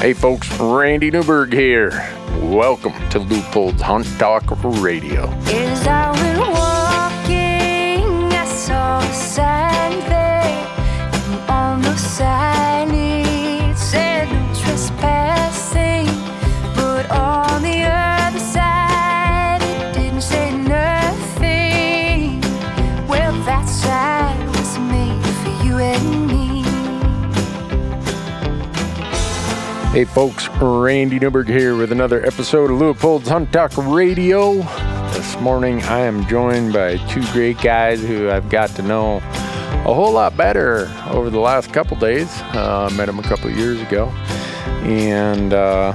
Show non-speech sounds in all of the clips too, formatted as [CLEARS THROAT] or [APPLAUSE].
Hey folks, Randy Newberg here. Welcome to Leupold's Hunt Talk Radio. As I went walking, I saw a. On the sign Hey folks, Randy Newberg here with another episode of Leupold's Hunt Talk Radio. This morning I am joined by two great guys who I've got to know a whole lot better over the last couple days. Uh, met them a couple years ago and uh,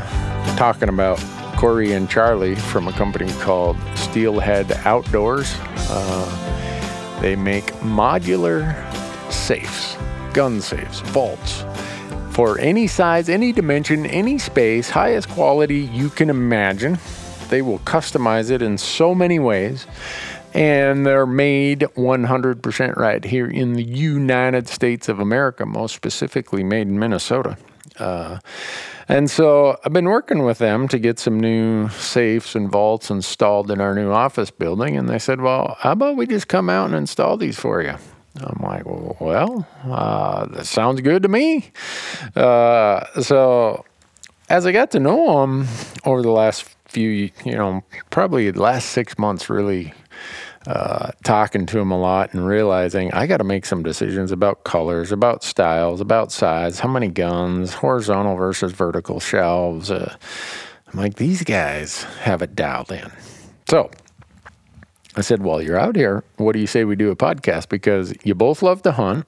talking about Corey and Charlie from a company called Steelhead Outdoors. Uh, they make modular safes, gun safes, vaults for any size, any dimension, any space, highest quality you can imagine. They will customize it in so many ways. And they're made 100% right here in the United States of America, most specifically made in Minnesota. Uh, and so I've been working with them to get some new safes and vaults installed in our new office building. And they said, well, how about we just come out and install these for you? I'm like, well, uh, that sounds good to me. Uh, so as I got to know them over the last few, you know, probably the last six months, really uh, talking to them a lot and realizing I got to make some decisions about colors, about styles, about size, how many guns, horizontal versus vertical shelves. Uh, I'm like, these guys have it dialed in. So I said, Well, you're out here. What do you say we do a podcast? Because you both love to hunt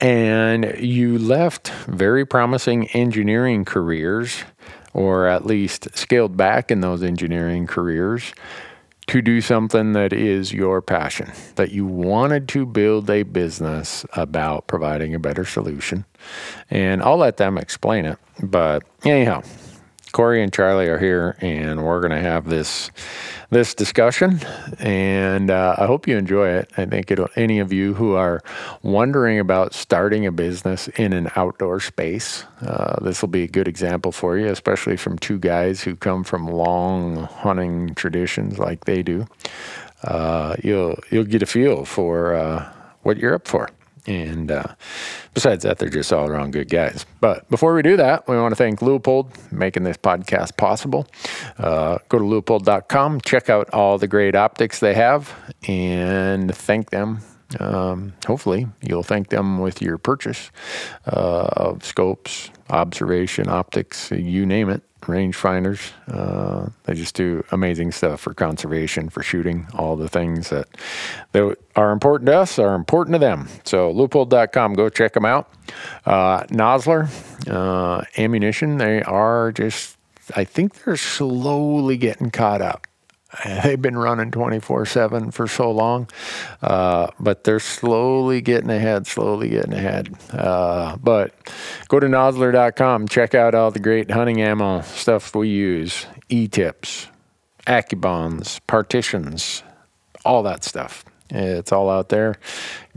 and you left very promising engineering careers, or at least scaled back in those engineering careers to do something that is your passion, that you wanted to build a business about providing a better solution. And I'll let them explain it. But anyhow, Corey and Charlie are here, and we're going to have this this discussion, and uh, I hope you enjoy it. I think it'll, any of you who are wondering about starting a business in an outdoor space, uh, this will be a good example for you, especially from two guys who come from long hunting traditions like they do. Uh, you'll you'll get a feel for uh, what you're up for. And uh, besides that, they're just all around good guys. But before we do that, we want to thank Leupold making this podcast possible. Uh, go to leupold.com, check out all the great optics they have, and thank them. Um, hopefully, you'll thank them with your purchase uh, of scopes, observation, optics, you name it rangefinders. Uh, they just do amazing stuff for conservation, for shooting, all the things that, are important to us are important to them. So, leupold.com, go check them out. Uh, Nosler uh, ammunition, they are just, I think they're slowly getting caught up. They've been running 24 7 for so long, uh, but they're slowly getting ahead, slowly getting ahead. Uh, but go to nosler.com, check out all the great hunting ammo stuff we use e tips, Accubonds, partitions, all that stuff. It's all out there.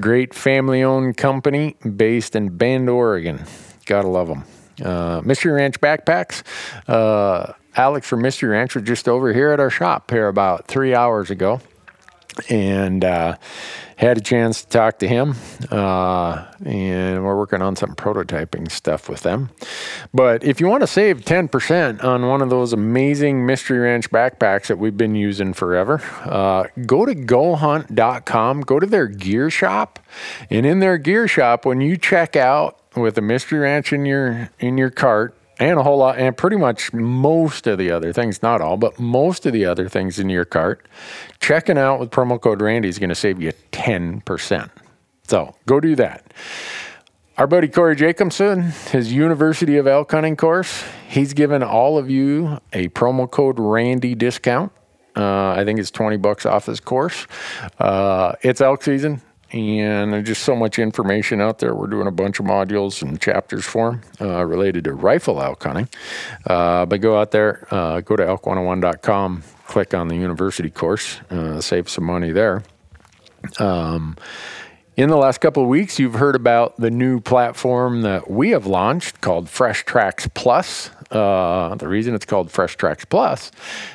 Great family owned company based in Bend, Oregon. Gotta love them. Uh, Mystery Ranch backpacks. Uh, Alex from Mystery Ranch was just over here at our shop here about three hours ago, and uh, had a chance to talk to him. Uh, and we're working on some prototyping stuff with them. But if you want to save 10% on one of those amazing Mystery Ranch backpacks that we've been using forever, uh, go to gohunt.com, go to their gear shop, and in their gear shop, when you check out with a Mystery Ranch in your in your cart and a whole lot, and pretty much most of the other things, not all, but most of the other things in your cart, checking out with promo code Randy is going to save you 10%. So go do that. Our buddy Corey Jacobson, his University of Elk Hunting course, he's given all of you a promo code Randy discount. Uh, I think it's 20 bucks off his course. Uh, it's elk season and there's just so much information out there. We're doing a bunch of modules and chapters for them uh, related to rifle elk hunting. Uh, but go out there, uh, go to elk101.com, click on the university course, uh, save some money there. Um, In the last couple of weeks, you've heard about the new platform that we have launched called Fresh Tracks Plus. Uh, the reason it's called Fresh Tracks Plus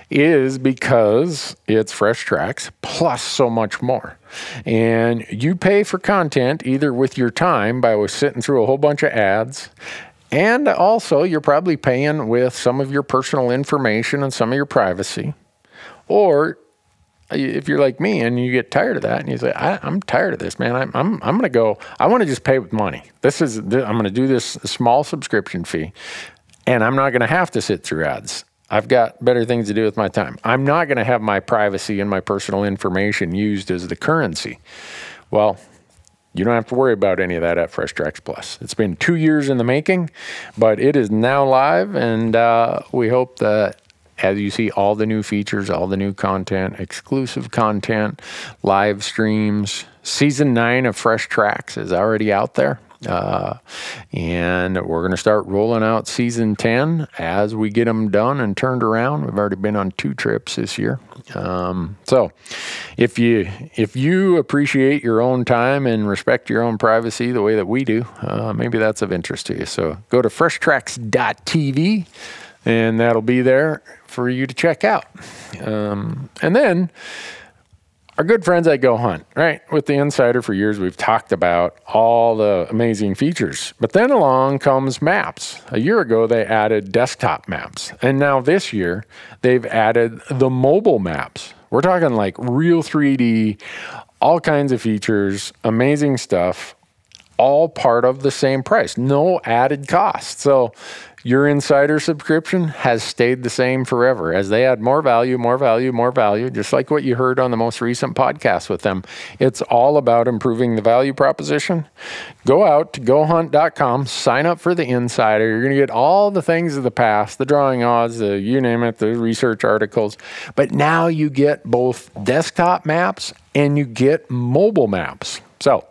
is because it's Fresh Tracks plus so much more. And you pay for content either with your time by sitting through a whole bunch of ads, and also you're probably paying with some of your personal information and some of your privacy. Or if you're like me and you get tired of that and you say, I, am tired of this, man. I'm, I'm, I'm going to go, I want to just pay with money. This is, I'm going to do this small subscription fee and I'm not going to have to sit through ads. I've got better things to do with my time. I'm not going to have my privacy and my personal information used as the currency. Well, you don't have to worry about any of that at Fresh Tracks Plus. It's been two years in the making, but it is now live, and uh, we hope that as you see all the new features, all the new content, exclusive content, live streams. Season nine of Fresh Tracks is already out there. Uh, and we're going to start rolling out season 10 as we get them done and turned around. We've already been on two trips this year. Um, so if you if you appreciate your own time and respect your own privacy the way that we do, uh, maybe that's of interest to you. So go to freshtracks.tv and that'll be there for you to check out. Um, and then our good friends at Go Hunt, right? With the Insider for years, we've talked about all the amazing features. But then along comes maps. A year ago, they added desktop maps. And now this year, they've added the mobile maps. We're talking like real 3D, all kinds of features, amazing stuff, all part of the same price, no added cost. So your insider subscription has stayed the same forever as they add more value, more value, more value, just like what you heard on the most recent podcast with them. It's all about improving the value proposition. Go out to gohunt.com, sign up for the insider. You're going to get all the things of the past, the drawing odds, the you name it, the research articles. But now you get both desktop maps and you get mobile maps. So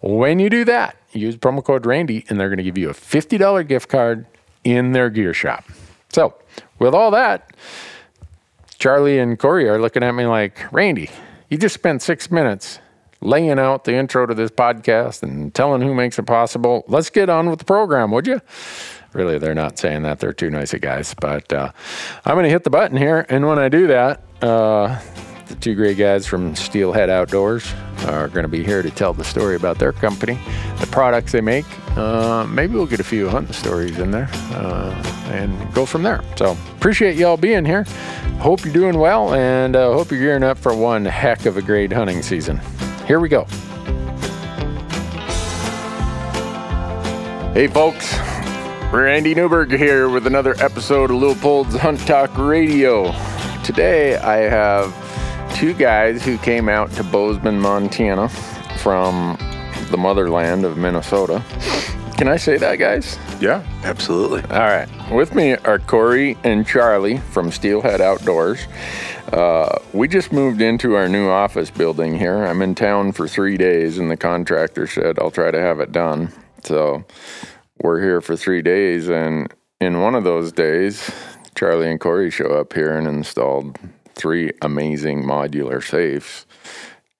when you do that, use promo code Randy and they're going to give you a $50 gift card in their gear shop. So, with all that, Charlie and Corey are looking at me like, Randy, you just spent six minutes laying out the intro to this podcast and telling who makes it possible. Let's get on with the program, would you? Really, they're not saying that. They're too nice of guys. But uh, I'm going to hit the button here. And when I do that, uh, the two great guys from Steelhead Outdoors are going to be here to tell the story about their company, the products they make. Uh, maybe we'll get a few hunting stories in there uh, and go from there. So appreciate y'all being here. Hope you're doing well and uh, hope you're gearing up for one heck of a great hunting season. Here we go. Hey, folks. Randy Newberg here with another episode of Leupold's Hunt Talk Radio. Today I have two guys who came out to Bozeman, Montana from the motherland of Minnesota. Can I say that, guys? Yeah, absolutely. All right. With me are Corey and Charlie from Steelhead Outdoors. Uh, we just moved into our new office building here. I'm in town for three days, and the contractor said I'll try to have it done. So we're here for three days, and in one of those days, Charlie and Corey show up here and installed three amazing modular safes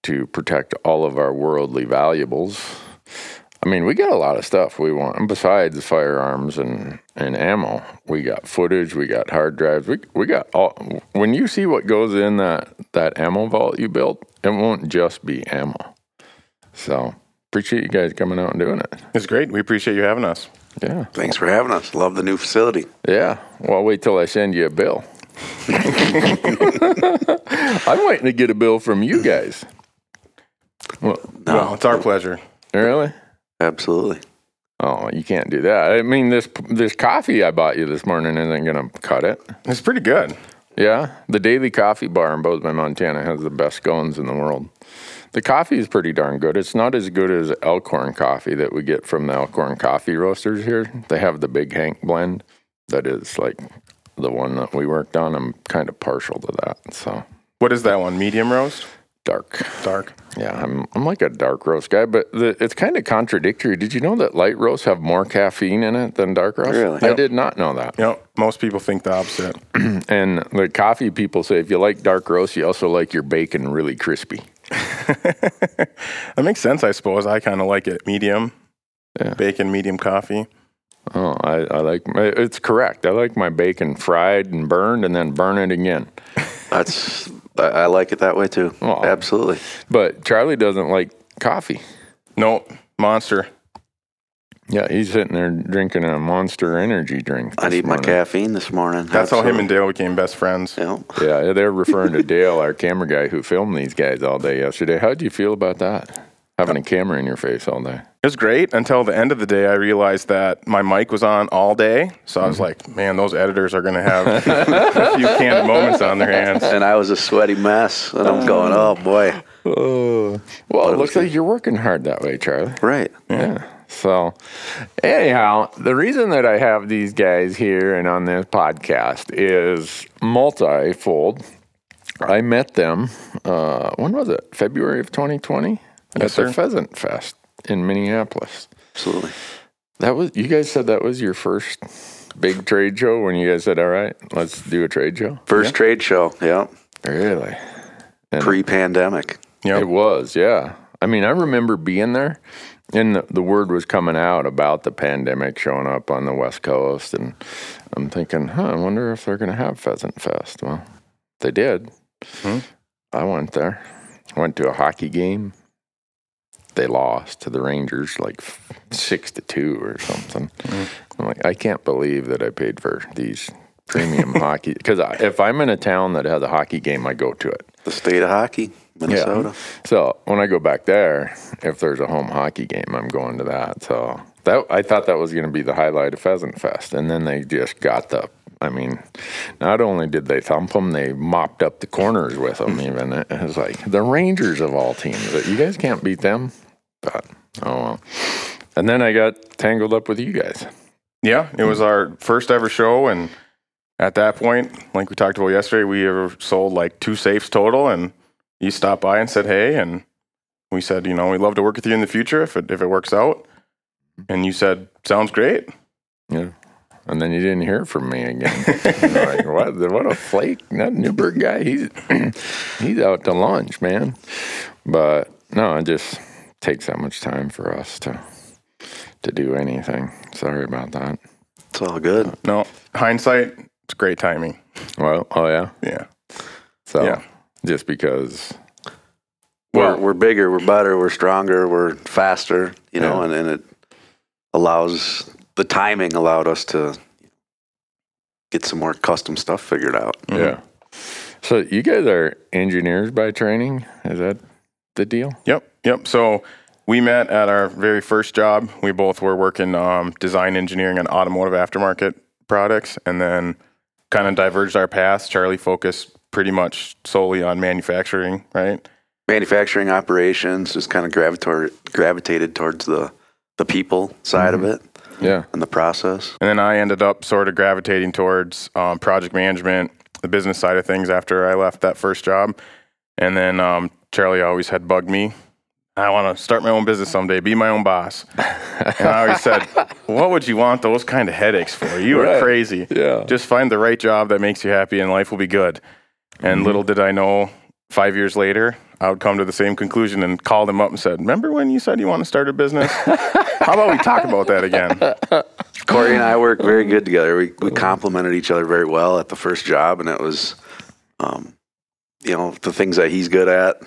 to protect all of our worldly valuables. I mean, we got a lot of stuff we want. And besides firearms and, and ammo, we got footage, we got hard drives, we, we got all. When you see what goes in that, that ammo vault you built, it won't just be ammo. So, appreciate you guys coming out and doing it. It's great. We appreciate you having us. Yeah. Thanks for having us. Love the new facility. Yeah. Well, wait till I send you a bill. I'm waiting to get a bill from you guys. Well, No, Well, it's our pleasure. really? absolutely. Oh, you can't do that. I mean, this this coffee I bought you this morning isn't gonna cut it. It's pretty good. Yeah, the Daily Coffee Bar in Bozeman, Montana, has the best scones in the world. The coffee is pretty darn good. It's not as good as Elkhorn coffee that we get from the Elkhorn coffee roasters here. They have the Big Hank blend that is like the one that we worked on. I'm kind of partial to that. So What is that one? Medium roast? dark. Dark? Yeah, I'm I'm like a dark roast guy, but the, it's kind of contradictory. Did you know that light roasts have more caffeine in it than dark roast? Really? I Yep. did not know that. You know, most people think the opposite. [CLEARS THROAT] And the coffee people say if you like dark roast, you also like your bacon really crispy. [LAUGHS] That makes sense, I suppose. I kind of like it medium. Yeah. Bacon, medium coffee. Oh, I, I like it's correct. I like my bacon fried and burned and then burn it again. That's I, I like it that way too. Oh. Absolutely. But Charlie doesn't like coffee. Nope. Monster. Yeah, he's sitting there drinking a monster energy drink. I need my morning. caffeine this morning. That's how him and Dale became best friends. Yeah. Yeah, they're referring to [LAUGHS] Dale, our camera guy who filmed these guys all day yesterday. How'd you feel about that? Having a camera in your face all day. It was great until the end of the day. I realized that my mic was on all day. So I was Mm-hmm. like, man, those editors are going to have a few candid moments on their hands. And I was a sweaty mess, and I'm going, oh boy. Oh, well, it looks like you're working hard that way, Charlie. Right. Yeah. So, anyhow, the reason that I have these guys here and on this podcast is multifold. I met them, uh, when was it? February of 2020? At Yes, the. Pheasant Fest in Minneapolis. Absolutely. That was, you guys said that was your first big trade show when you guys said, all right, let's do a trade show? First trade show. Yeah. Really? And- Pre pandemic. Yeah. It was, yeah. I mean, I remember being there, and the, the word was coming out about the pandemic showing up on the West Coast, and I'm thinking, huh, I wonder if they're going to have Pheasant Fest. Well, they did. Hmm. I went there, went to a hockey game. They lost to the Rangers like six to two or something. Mm-hmm. I'm like, I can't believe that I paid for these premium [LAUGHS] hockey because if I'm in a town that has a hockey game, I go to it. The state of hockey, Minnesota. So when I go back there, if there's a home hockey game, I'm going to that. So that I thought that was going to be the highlight of Pheasant Fest, and then they just got the. I mean, not only did they thump them, they mopped up the corners with them. [LAUGHS] Even it was like the Rangers of all teams. You guys can't beat them. But oh well. And then I got tangled up with you guys. Yeah, it was our first ever show, and at that point, like we talked about yesterday, we ever sold like two safes total, and you stopped by and said, "Hey," and we said, "You know, we'd love to work with you in the future if it if it works out." And you said, "Sounds great." Yeah. And then you didn't hear from me again. Like, [LAUGHS] what? What a flake! That Newberg guy, he's [CLEARS THROAT] he's out to lunch, man. But no, it just takes that much time for us to to do anything. Sorry about that. It's all good. Uh, no, hindsight, it's great timing. Well, oh yeah. Yeah, So Yeah. just because, We're, we're bigger, we're better, we're stronger, we're faster, you know, Yeah. and, and it allows the timing allowed us to get some more custom stuff figured out. yeah. So you guys are engineers by training. Is that the deal? Yep, yep. So we met at our very first job. We both were working um, design engineering and automotive aftermarket products, and then kind of diverged our paths. Charlie focused pretty much solely on manufacturing, right? Manufacturing operations just kind of gravitated gravitated towards the the people side of it Yeah. and the process. And then I ended up sort of gravitating towards um, project management, the business side of things after I left that first job. And then um, Charlie always had bugged me. I want to start my own business someday, be my own boss. and I always said, [LAUGHS] What would you want those kind of headaches for? You are Right. crazy. Yeah. Just find the right job that makes you happy and life will be good. And little did I know, five years later, I would come to the same conclusion and called him up and said, Remember when you said you want to start a business? [LAUGHS] How about we talk about that again? [LAUGHS] Corey and I work very good together. We we complemented each other very well at the first job, and it was, um, you know, the things that he's good at,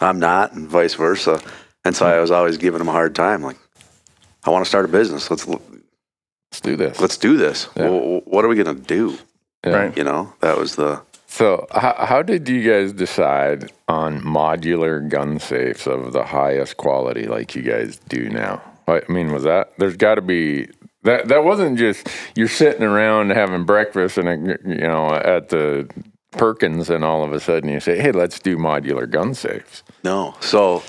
I'm not, and vice versa. And so I was always giving him a hard time, like, I want to start a business. Let's Let's do this. let's do this. Yeah. Well, what are we gonna do? Yeah. Right. You know, that was the So, how, how did you guys decide on modular gun safes of the highest quality like you guys do now? I mean, was that there's got to be that that wasn't just you're sitting around having breakfast and uh, you know at the Perkins and all of a sudden you say, "Hey, let's do modular gun safes." No. So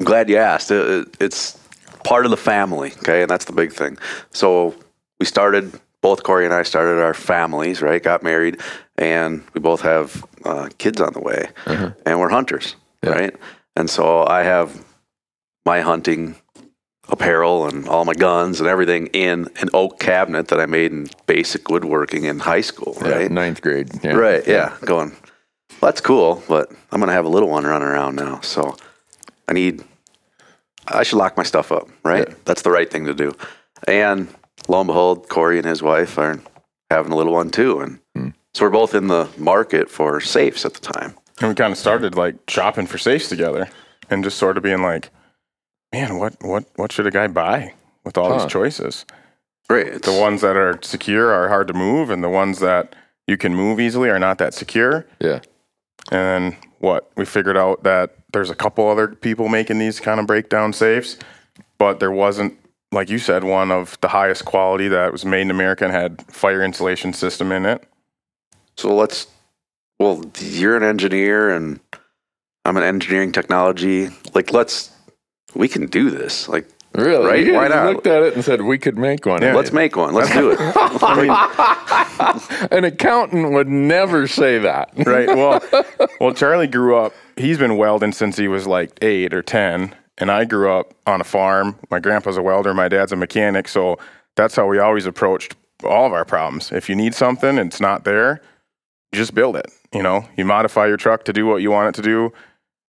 I'm glad you asked. It, it- it's part of the family, okay? And that's the big thing. So we started, both Corey and I started our families, right? Got married, and we both have uh, kids on the way, and we're hunters, right? And so I have my hunting apparel and all my guns and everything in an oak cabinet that I made in basic woodworking in high school, Yeah, right? ninth grade. Yeah. Right. Yeah. Going. that's cool, but I'm gonna have a little one running around now, so I need. I should lock my stuff up, right? Yeah. That's the right thing to do. And lo and behold, Corey and his wife are having a little one too, and Hmm. so we're both in the market for safes at the time. And we kind of started like shopping for safes together and just sort of being like, man, what, what, what should a guy buy with all Huh. these choices? Right. The ones that are secure are hard to move, and the ones that you can move easily are not that secure. Yeah. And what we figured out that there's a couple other people making these kind of breakdown safes, but there wasn't, like you said, one of the highest quality that was made in America and had fire insulation system in it. So let's. Well, you're an engineer, and I'm an engineering technology. Like, let's. We can do this. Like, Really? Right? You Why not? looked at it and said we could make one. Yeah. let's make one. Let's do it. [LAUGHS] [LAUGHS] An accountant would never say that. Right. Well, [LAUGHS] well, Charlie grew up. He's been welding since he was like eight or ten, and I grew up on a farm. My grandpa's a welder. My dad's a mechanic. So that's how we always approached all of our problems. If you need something and it's not there, just build it. You know, you modify your truck to do what you want it to do.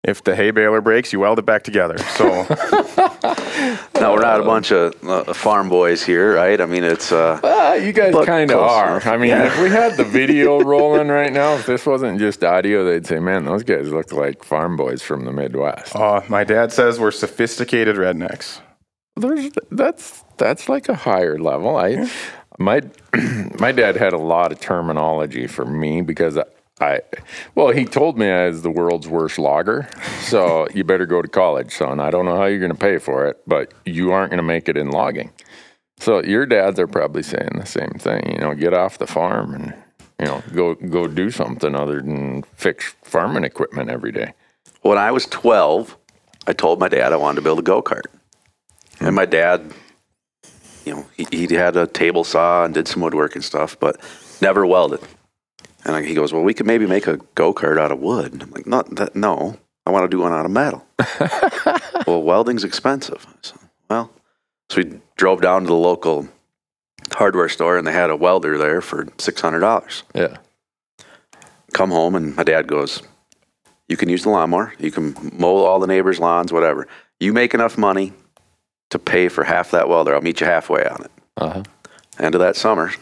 If the hay baler breaks, you weld it back together. So [LAUGHS] [LAUGHS] No, we're not a bunch of uh, farm boys here, right? I mean, it's uh, Ah, you guys kind of are. enough. I mean, if we had the video [LAUGHS] rolling right now, if this wasn't just audio, they'd say, "Man, those guys look like farm boys from the Midwest." uh, my dad says we're sophisticated rednecks. There's that's that's like a higher level. I my [CLEARS THROAT] my dad had a lot of terminology for me because I well he told me I was the world's worst logger. So [LAUGHS] you better go to college, son. I don't know how you're going to pay for it, but you aren't going to make it in logging. So your dads are probably saying the same thing. You know, get off the farm and you know go go do something other than fix farming equipment every day. when I was 12, I told my dad I wanted to build a go kart. And my dad, you know, he, he had a table saw and did some woodwork and stuff, but never welded. And I- he goes, Well, we could maybe make a go kart out of wood. I'm like, Not that, no, I want to do one out of metal. [LAUGHS] well, welding's expensive. Said, well, so we drove down to the local hardware store and they had a welder there for $600 Yeah. come home and my dad goes, You can use the lawnmower, you can mow all the neighbors' lawns, whatever. You make enough money to pay for half that welder. I'll meet you halfway on it. Uh-huh. End of that summer,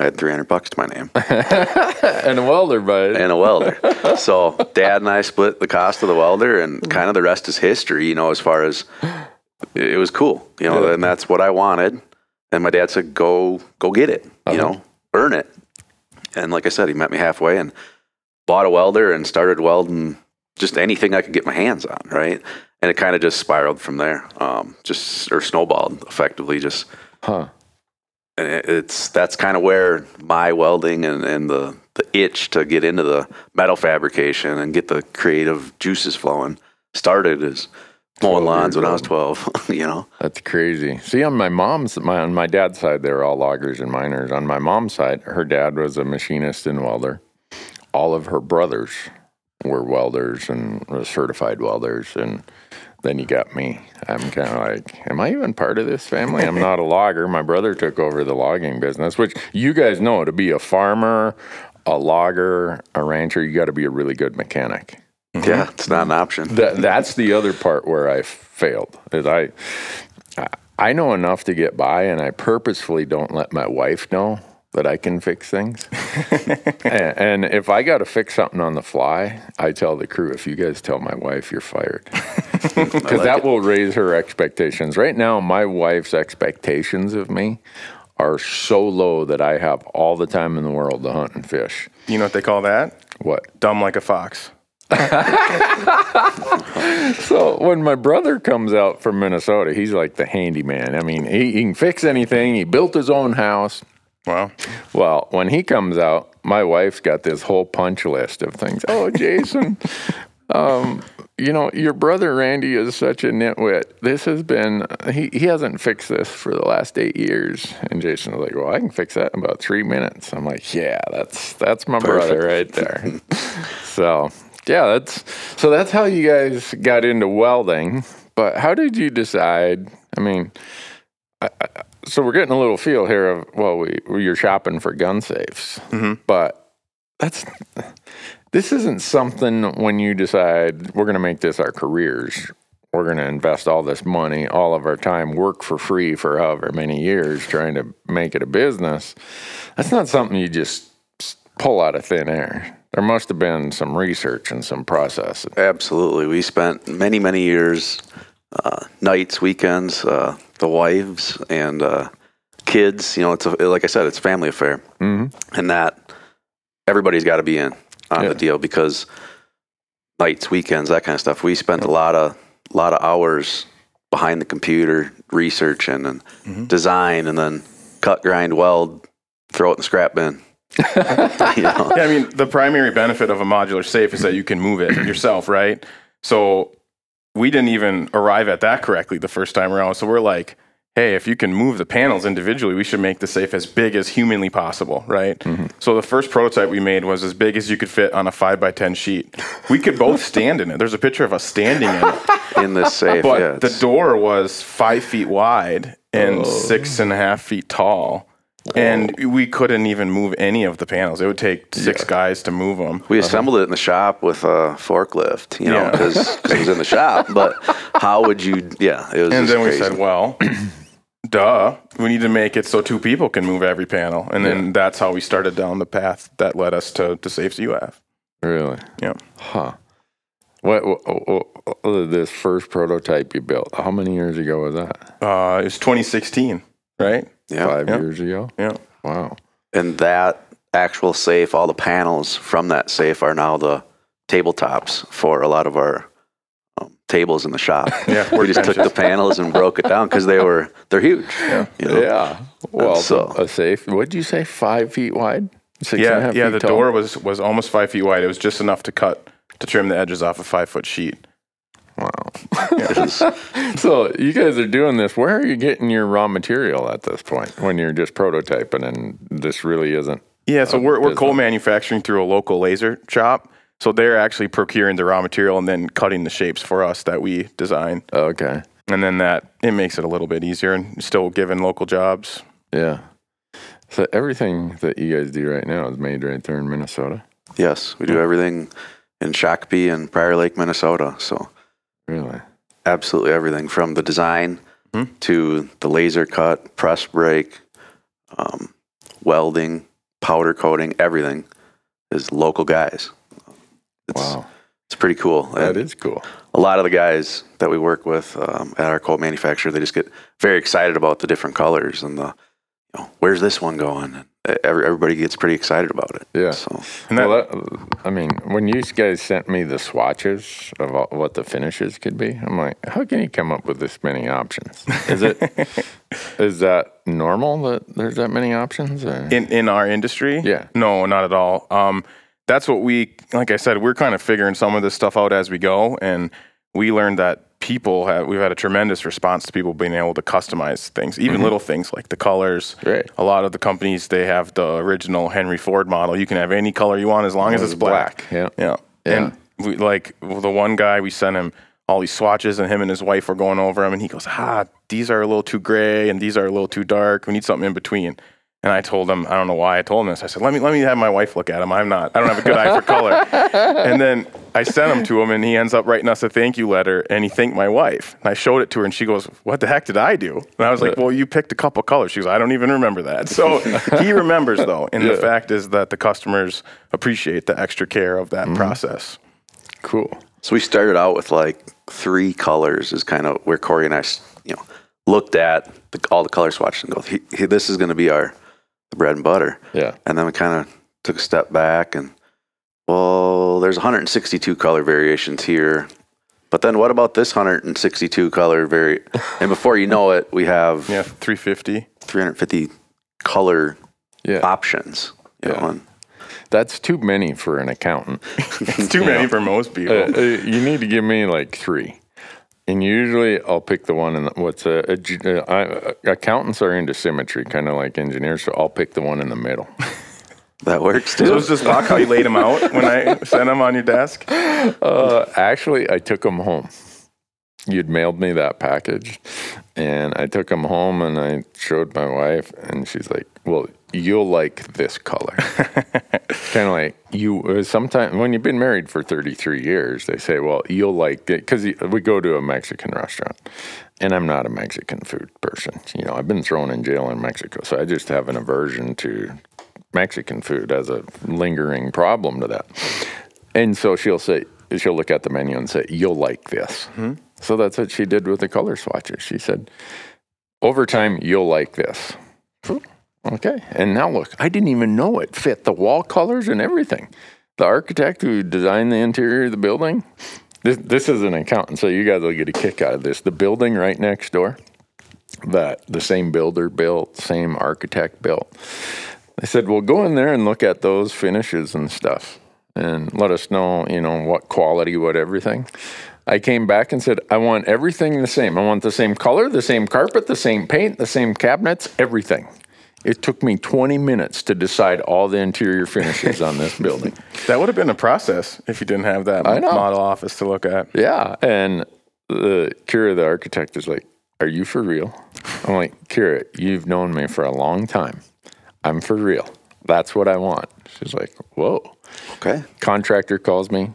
I had 300 bucks to my name [LAUGHS] And a welder, bud. and a welder. [LAUGHS] so dad and I split the cost of the welder and kind of the rest is history, you know, as far as it was cool, you know, Yeah. and that's what I wanted. And my dad said, go, go get it, you know, earn it. And like I said, he met me halfway and bought a welder and started welding just anything I could get my hands on, right? And it kind of just spiraled from there, um, just or snowballed effectively. Just Huh. It's that's kind of where my welding and, and the the itch to get into the metal fabrication and get the creative juices flowing started as mowing 12 lawns when I was twelve. [LAUGHS] you know, That's crazy. See, on my mom's, my, on my dad's side, they were all loggers and miners. On my mom's side, her dad was a machinist and welder. All of her brothers were welders and certified welders. And then you got me. I'm kind of like, am I even part of this family? I'm not a logger. My brother took over the logging business, which you guys know to be a farmer, a logger, a rancher, you got to be a really good mechanic mm-hmm. yeah, it's not an option. that that's the other part where I failed. Is I I know enough to get by, and I purposefully don't let my wife know that I can fix things. [LAUGHS] and, and if I got to fix something on the fly, I tell the crew, if you guys tell my wife, you're fired. [LAUGHS] Because [LAUGHS] that will raise her expectations. Right now, my wife's expectations of me are so low that I have all the time in the world to hunt and fish. You know what they call that? What? Dumb like a fox. So when my brother comes out from Minnesota, he's like the handyman. I mean, he, he can fix anything. He built his own house. Well, Well, when he comes out, my wife's got this whole punch list of things. Oh, [LAUGHS] Jason, um, you know, your brother Randy is such a nitwit. This has been, he, he hasn't fixed this for the last eight years. And Jason's like, well, I can fix that in about three minutes. I'm like, yeah, that's, that's my brother right there. [LAUGHS] so, yeah, that's, so that's how you guys got into welding. But how did you decide? I mean, so we're getting a little feel here of well, we you're shopping for gun safes, but that's this isn't something when you decide we're going to make this our careers. We're going to invest all this money, all of our time, work for free for however many years trying to make it a business. That's not something you just pull out of thin air. There must have been some research and some process. Absolutely. We spent many, many years, uh, nights, weekends, uh, the wives and uh, kids. You know, it's a, like I said, it's a family affair, mm-hmm. and that everybody's got to be in on Yeah. the deal because nights, weekends, that kind of stuff. We spent a lot of lot of hours behind the computer researching and design, and then cut, grind, weld, throw it in the scrap bin. [LAUGHS] you know? Yeah, I mean, the primary benefit of a modular safe is that you can move it yourself, right? So we didn't even arrive at that correctly the first time around. So we're like, hey, if you can move the panels individually, we should make the safe as big as humanly possible, right? Mm-hmm. So the first prototype we made was as big as you could fit on a five by ten sheet. We could both stand in it. There's a picture of us standing in it. [LAUGHS] in this safe. But yeah, the door was five feet wide and oh. six and a half feet tall. And we couldn't even move any of the panels. It would take six guys to move them. We assembled it in the shop with a forklift, you know, Yeah. because it was in the shop. [LAUGHS] But how would you? Yeah, it was. And then we said, well, [CLEARS THROAT] duh, we need to make it so two people can move every panel. And then that's how we started down the path that led us to, to Safes UF. Really? Yeah. Huh. What, what, what, what- this first prototype you built? How many years ago was that? Uh, it was 2016, right? yeah, Five yeah. years ago. Yeah. Wow. and that actual safe, all the panels from that safe are now the tabletops for a lot of our um, tables in the shop. [LAUGHS] Yeah, we just took the panels and broke it down because they were they're huge. Yeah, you know? Yeah. Well, so- a safe. What'd you say? Five feet wide. Six and a Yeah, half yeah. feet The tall? door was was almost five feet wide. It was just enough to cut to trim the edges off a five foot sheet. Wow. [LAUGHS] It So you guys are doing this. Where are you getting your raw material at this point? When you're just prototyping, and this really isn't. Yeah, so we're, we're business. coal manufacturing through a local laser shop. So they're actually procuring the raw material and then cutting the shapes for us that we design. Okay. And then that it makes it a little bit easier and still giving local jobs. Yeah. So everything that you guys do right now is made right there in Minnesota. yes, we do everything in Shakopee and Prior Lake, Minnesota. So Really. absolutely everything from the design to the laser cut, press brake, um, welding, powder coating, everything is local guys. It's, Wow. it's pretty cool. That And is cool. a lot of the guys that we work with um, at our coat manufacturer, they just get very excited about the different colors and the, you know, where's this one going? And everybody gets pretty excited about it. Yeah. So And that, well, that, I mean, when you guys sent me the swatches of all, what the finishes could be, I'm like, how can you come up with this many options? Is it [LAUGHS] is that normal that there's that many options? Or? in in our industry, Yeah. no, not at all. Um, that's what we, like I said, we're kind of figuring some of this stuff out as we go, and we learned that people have we've had a tremendous response to people being able to customize things, even little things like the colors. Mm-hmm. Right. A lot of the companies they have the original Henry Ford model. You can have any color you want as long as it's black. Yeah. Yeah. Yeah. And we, like the one guy, we sent him all these swatches, and him and his wife were going over them, and he goes, "Ah, these are a little too gray, and these are a little too dark. We need something in between." And I told him, I don't know why I told him this. I said, "Let me let me have my wife look at him. I'm not. I don't have a good eye for color." [LAUGHS] And then I sent him to him, and he ends up writing us a thank you letter, and he thanked my wife. And I showed it to her, and she goes, "What the heck did I do?" And I was like, "Well, you picked a couple colors." She goes, "I don't even remember that." So he [LAUGHS] remembers though, and the fact is that the customers appreciate the extra care of that mm-hmm. process. Cool. So we started out with like three colors is kind of where Corey and I, you know, looked at the, all the color swatches and go, he, he, this is going to be our the bread and butter. Yeah. And then we kind of took a step back and, well, there's 162 color variations here. But then what about this 162 color vari? [LAUGHS] and before you know it, we have Yeah, 350. 350 color Yeah. options. You know, That's too many for an accountant. [LAUGHS] [LAUGHS] It's too many for most people. Uh, uh, you need to give me like three. And usually I'll pick the one in the, what's a uh, I- accountants are into symmetry, kind of like engineers. So I'll pick the one in the middle. [LAUGHS] that works too. so too. it's just Bach how you laid them out when I [LAUGHS] sent them on your desk. Uh, actually, I took them home. You'd mailed me that package, And I took them home and I showed my wife, and she's like, "Well, you'll like this color." [LAUGHS] kind of like you. Uh, Sometimes when you've been married for 33 years, they say, "Well, you'll like it," because we go to a Mexican restaurant, and I'm not a Mexican food person. You know, I've been thrown in jail in Mexico, so I just have an aversion to Mexican food as a lingering problem to that. And so she'll say, she'll look at the menu and say, "You'll like this." Mm-hmm. So that's what she did with the color swatches. She said, "Over time, you'll like this." Okay, and now look, I didn't even know it fit the wall colors and everything. The architect who designed the interior of the building, this, this is an accountant, so you guys will get a kick out of this. The building right next door, that the same builder built, same architect built. They said, "Well, go in there and look at those finishes and stuff, and let us know, you know, what quality, what everything." I came back and said, "I want everything the same. I want the same color, the same carpet, the same paint, the same cabinets, everything." It took me 20 minutes to decide all the interior finishes on this building. [LAUGHS] That would have been a process if you didn't have that model office to look at. Yeah, and the Kira, the architect, is like, "Are you for real?" I'm like, "Kira, you've known me for a long time. I'm for real. That's what I want." She's like, "Whoa." Okay. Contractor calls me.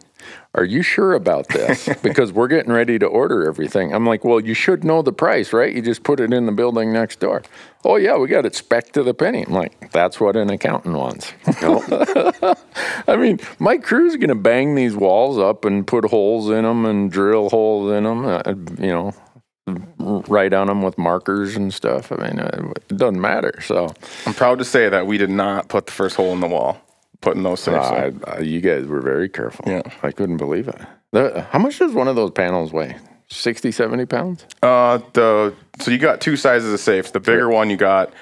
Are you sure about this? [LAUGHS] because we're getting ready to order everything. I'm like, well, you should know the price, right? You just put it in the building next door. Oh yeah, we got it spec to the penny. I'm like, that's what an accountant wants. [LAUGHS] I mean, my crew's gonna bang these walls up and put holes in them and drill holes in them. Uh, you know, write on them with markers and stuff. I mean, uh, it doesn't matter. So, I'm proud to say that we did not put the first hole in the wall, putting those things. uh. I- you guys were very careful. Yeah. I couldn't believe it. The- how much does one of those panels weigh? 60, 70 pounds? Uh, the so you got two sizes of safes. The bigger one you got,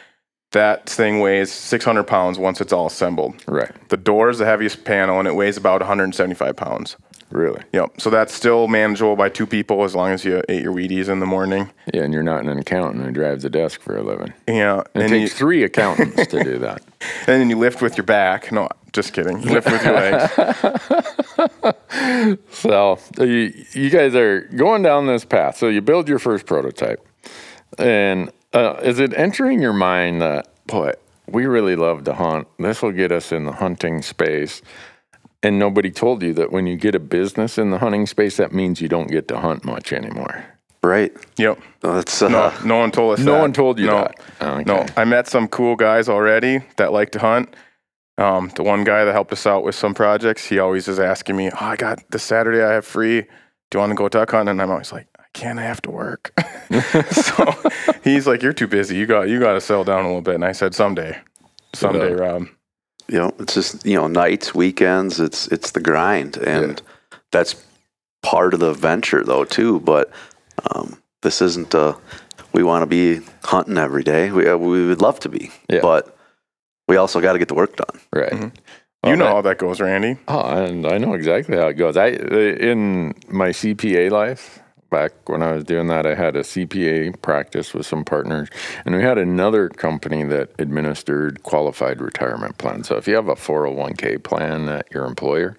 that thing weighs 600 pounds once it's all assembled. Right. The door is the heaviest panel, and it weighs about 175 pounds. Really? Yep. So that's still manageable by two people as long as you ate your Wheaties in the morning. Yeah, and you're not an accountant who drives a desk for a living. Yeah. It And, you, takes three accountants to do [LAUGHS] that. and then you lift with your back. No, just kidding. You lift with your legs. [LAUGHS] So you, you guys are going down this path. So you build your first prototype, and uh, is it entering your mind that boy, we really love to hunt. This will get us in the hunting space. And nobody told you that when you get a business in the hunting space, that means you don't get to hunt much anymore. Right. Yep. No, That's uh, No, no one told us No that. one told you no, that. Okay. No, I met some cool guys already that like to hunt. Um, the one guy that helped us out with some projects, he always is asking me, "Oh, I got this Saturday I have free. Do you want to go duck hunting?" And I'm always like, "I can't. I have to work." [LAUGHS] so [LAUGHS] he's like, "You're too busy. You got you got to settle down a little bit." And I said, "Someday, someday, Rob." You know, it's just you know, nights, weekends. It's it's the grind, and that's part of the venture, though, too. But um, this isn't. Uh, we want to be hunting every day. We uh, we would love to be, Yeah. but we also got to get the work done. Right. You Well, know that- how that goes, Randy. Oh, and I know exactly how it goes. I uh, in my CPA life back when I was doing that, I had a CPA practice with some partners, and we had another company that administered qualified retirement plans. So if you have a 401k plan at your employer,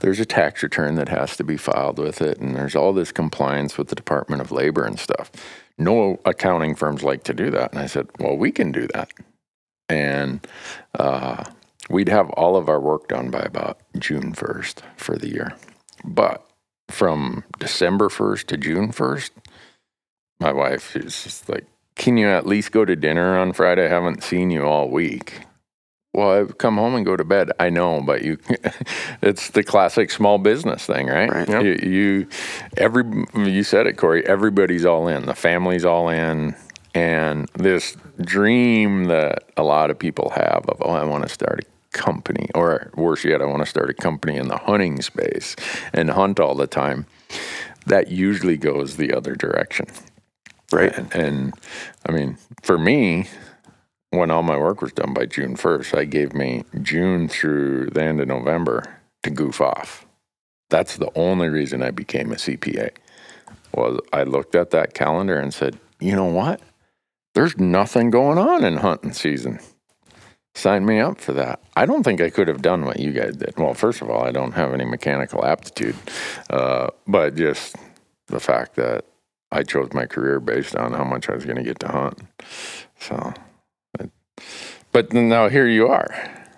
there's a tax return that has to be filed with it, and there's all this compliance with the Department of Labor and stuff. No accounting firms like to do that, and I said, well, we can do that, and. Uh, we'd have all of our work done by about June 1st for the year. But from December 1st to June 1st, my wife is just like, Can you at least go to dinner on Friday? I haven't seen you all week. Well, I come home and go to bed. I know, but you, [LAUGHS] it's the classic small business thing, right? Right. Yep. You, you, every, you said it, Corey. Everybody's all in. The family's all in, and this dream that a lot of people have of, oh, I want to start a company, or worse yet, I want to start a company in the hunting space and hunt all the time. That usually goes the other direction. Right. And, and I mean, for me, when all my work was done by June 1st, I gave me June through the end of November to goof off. That's the only reason I became a CPA. Was I looked at that calendar and said, you know what? There's nothing going on in hunting season. Sign me up for that. I don't think I could have done what you guys did. Well, first of all, I don't have any mechanical aptitude, uh, but just the fact that I chose my career based on how much I was going to get to hunt. So, but, but now here you are.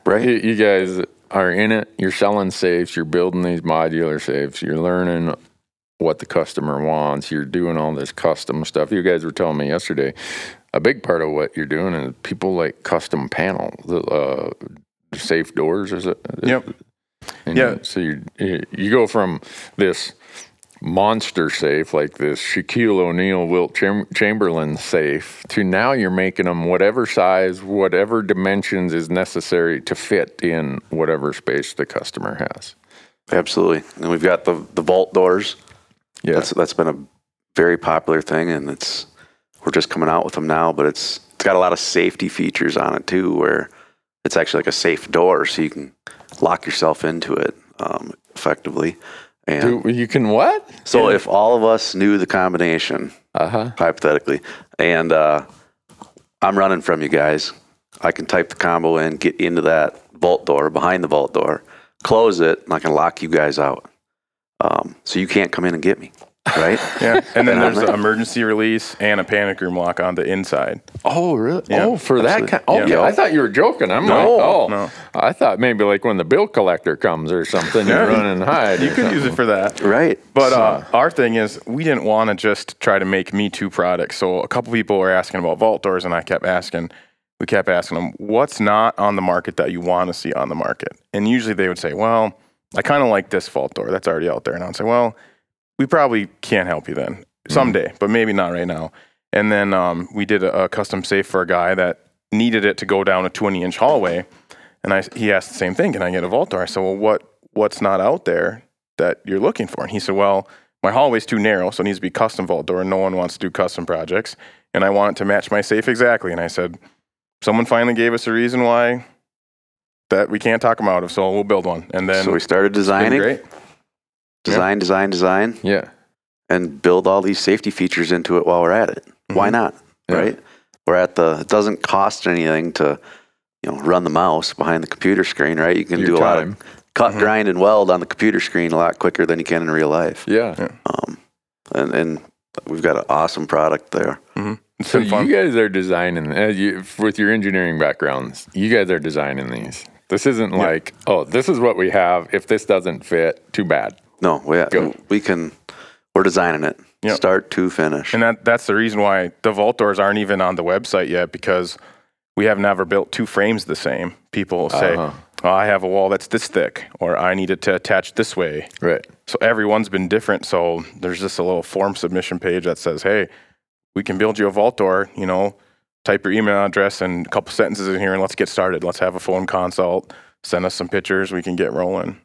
Right. You, you guys are in it. You're selling safes. You're building these modular safes. You're learning what the customer wants. You're doing all this custom stuff. You guys were telling me yesterday. A big part of what you're doing is people like custom panel, the uh, safe doors. Is it? Yep. And Yeah. so you you you go from this monster safe like this Shaquille O'Neal, Wilt Cham- Chamberlain safe to now you're making them whatever size, whatever dimensions is necessary to fit in whatever space the customer has. Absolutely. And we've got the the vault doors. Yeah. That's that's been a very popular thing, and it's we're just coming out with them now. But it's it's got a lot of safety features on it too, where it's actually like a safe door, so you can lock yourself into it um, effectively. And Do- you can what? so, if all of us knew the combination, Uh huh. hypothetically, and uh, I'm running from you guys, I can type the combo in, get into that vault door behind the vault door, close it, and I can lock you guys out. Um, so you can't come in and get me, right? Yeah. And then there's an emergency release and a panic room lock on the inside. Oh, really? Yeah, oh, for that kind. absolutely. Okay, Yeah. I thought you were joking. I'm No, like, oh, no. I thought maybe like when the bill collector comes or something, you Yeah. run and hide. You could use it for that. right. But uh, our thing is, we didn't want to just try to make Me Too products. So a couple people were asking about vault doors, and I kept asking, we kept asking them, what's not on the market that you want to see on the market? And usually they would say, well, I kind of like this vault door that's already out there. And I'd say, well, we probably can't help you then someday, but maybe not right now. And then um, we did a, a custom safe for a guy that needed it to go down a 20 inch hallway. And I, he asked the same thing, can I get a vault door? I said, well, what, what's not out there that you're looking for? And he said, well, my hallway's too narrow, so it needs to be custom vault door. and No one wants to do custom projects. And I want it to match my safe exactly. And I said, someone finally gave us a reason why that we can't talk them out of, so we'll build one. And then so we started designing, great. Design, design, design, Yeah. and build all these safety features into it while we're at it. Why not? Yeah. Right? We're at the. It doesn't cost anything to, you know, run the mouse behind the computer screen. Right? You can Your do a lot of cut, grind, and weld on the computer screen a lot quicker than you can in real life. Yeah. Um, and and we've got an awesome product there. It's So fun. you guys are designing uh, you, with your engineering backgrounds. You guys are designing these. This isn't like, oh, this is what we have. If this doesn't fit, too bad. No, we Go. we can. We're designing it, Yep. start to finish. And that that's the reason why the vault doors aren't even on the website yet because we have never built two frames the same. People will say, Uh-huh. oh, I have a wall that's this thick, or I need it to attach this way. Right. So everyone's been different. So there's just a little form submission page that says, hey, we can build you a vault door, you know, type your email address and a couple sentences in here and let's get started. Let's have a phone consult, send us some pictures, we can get rolling.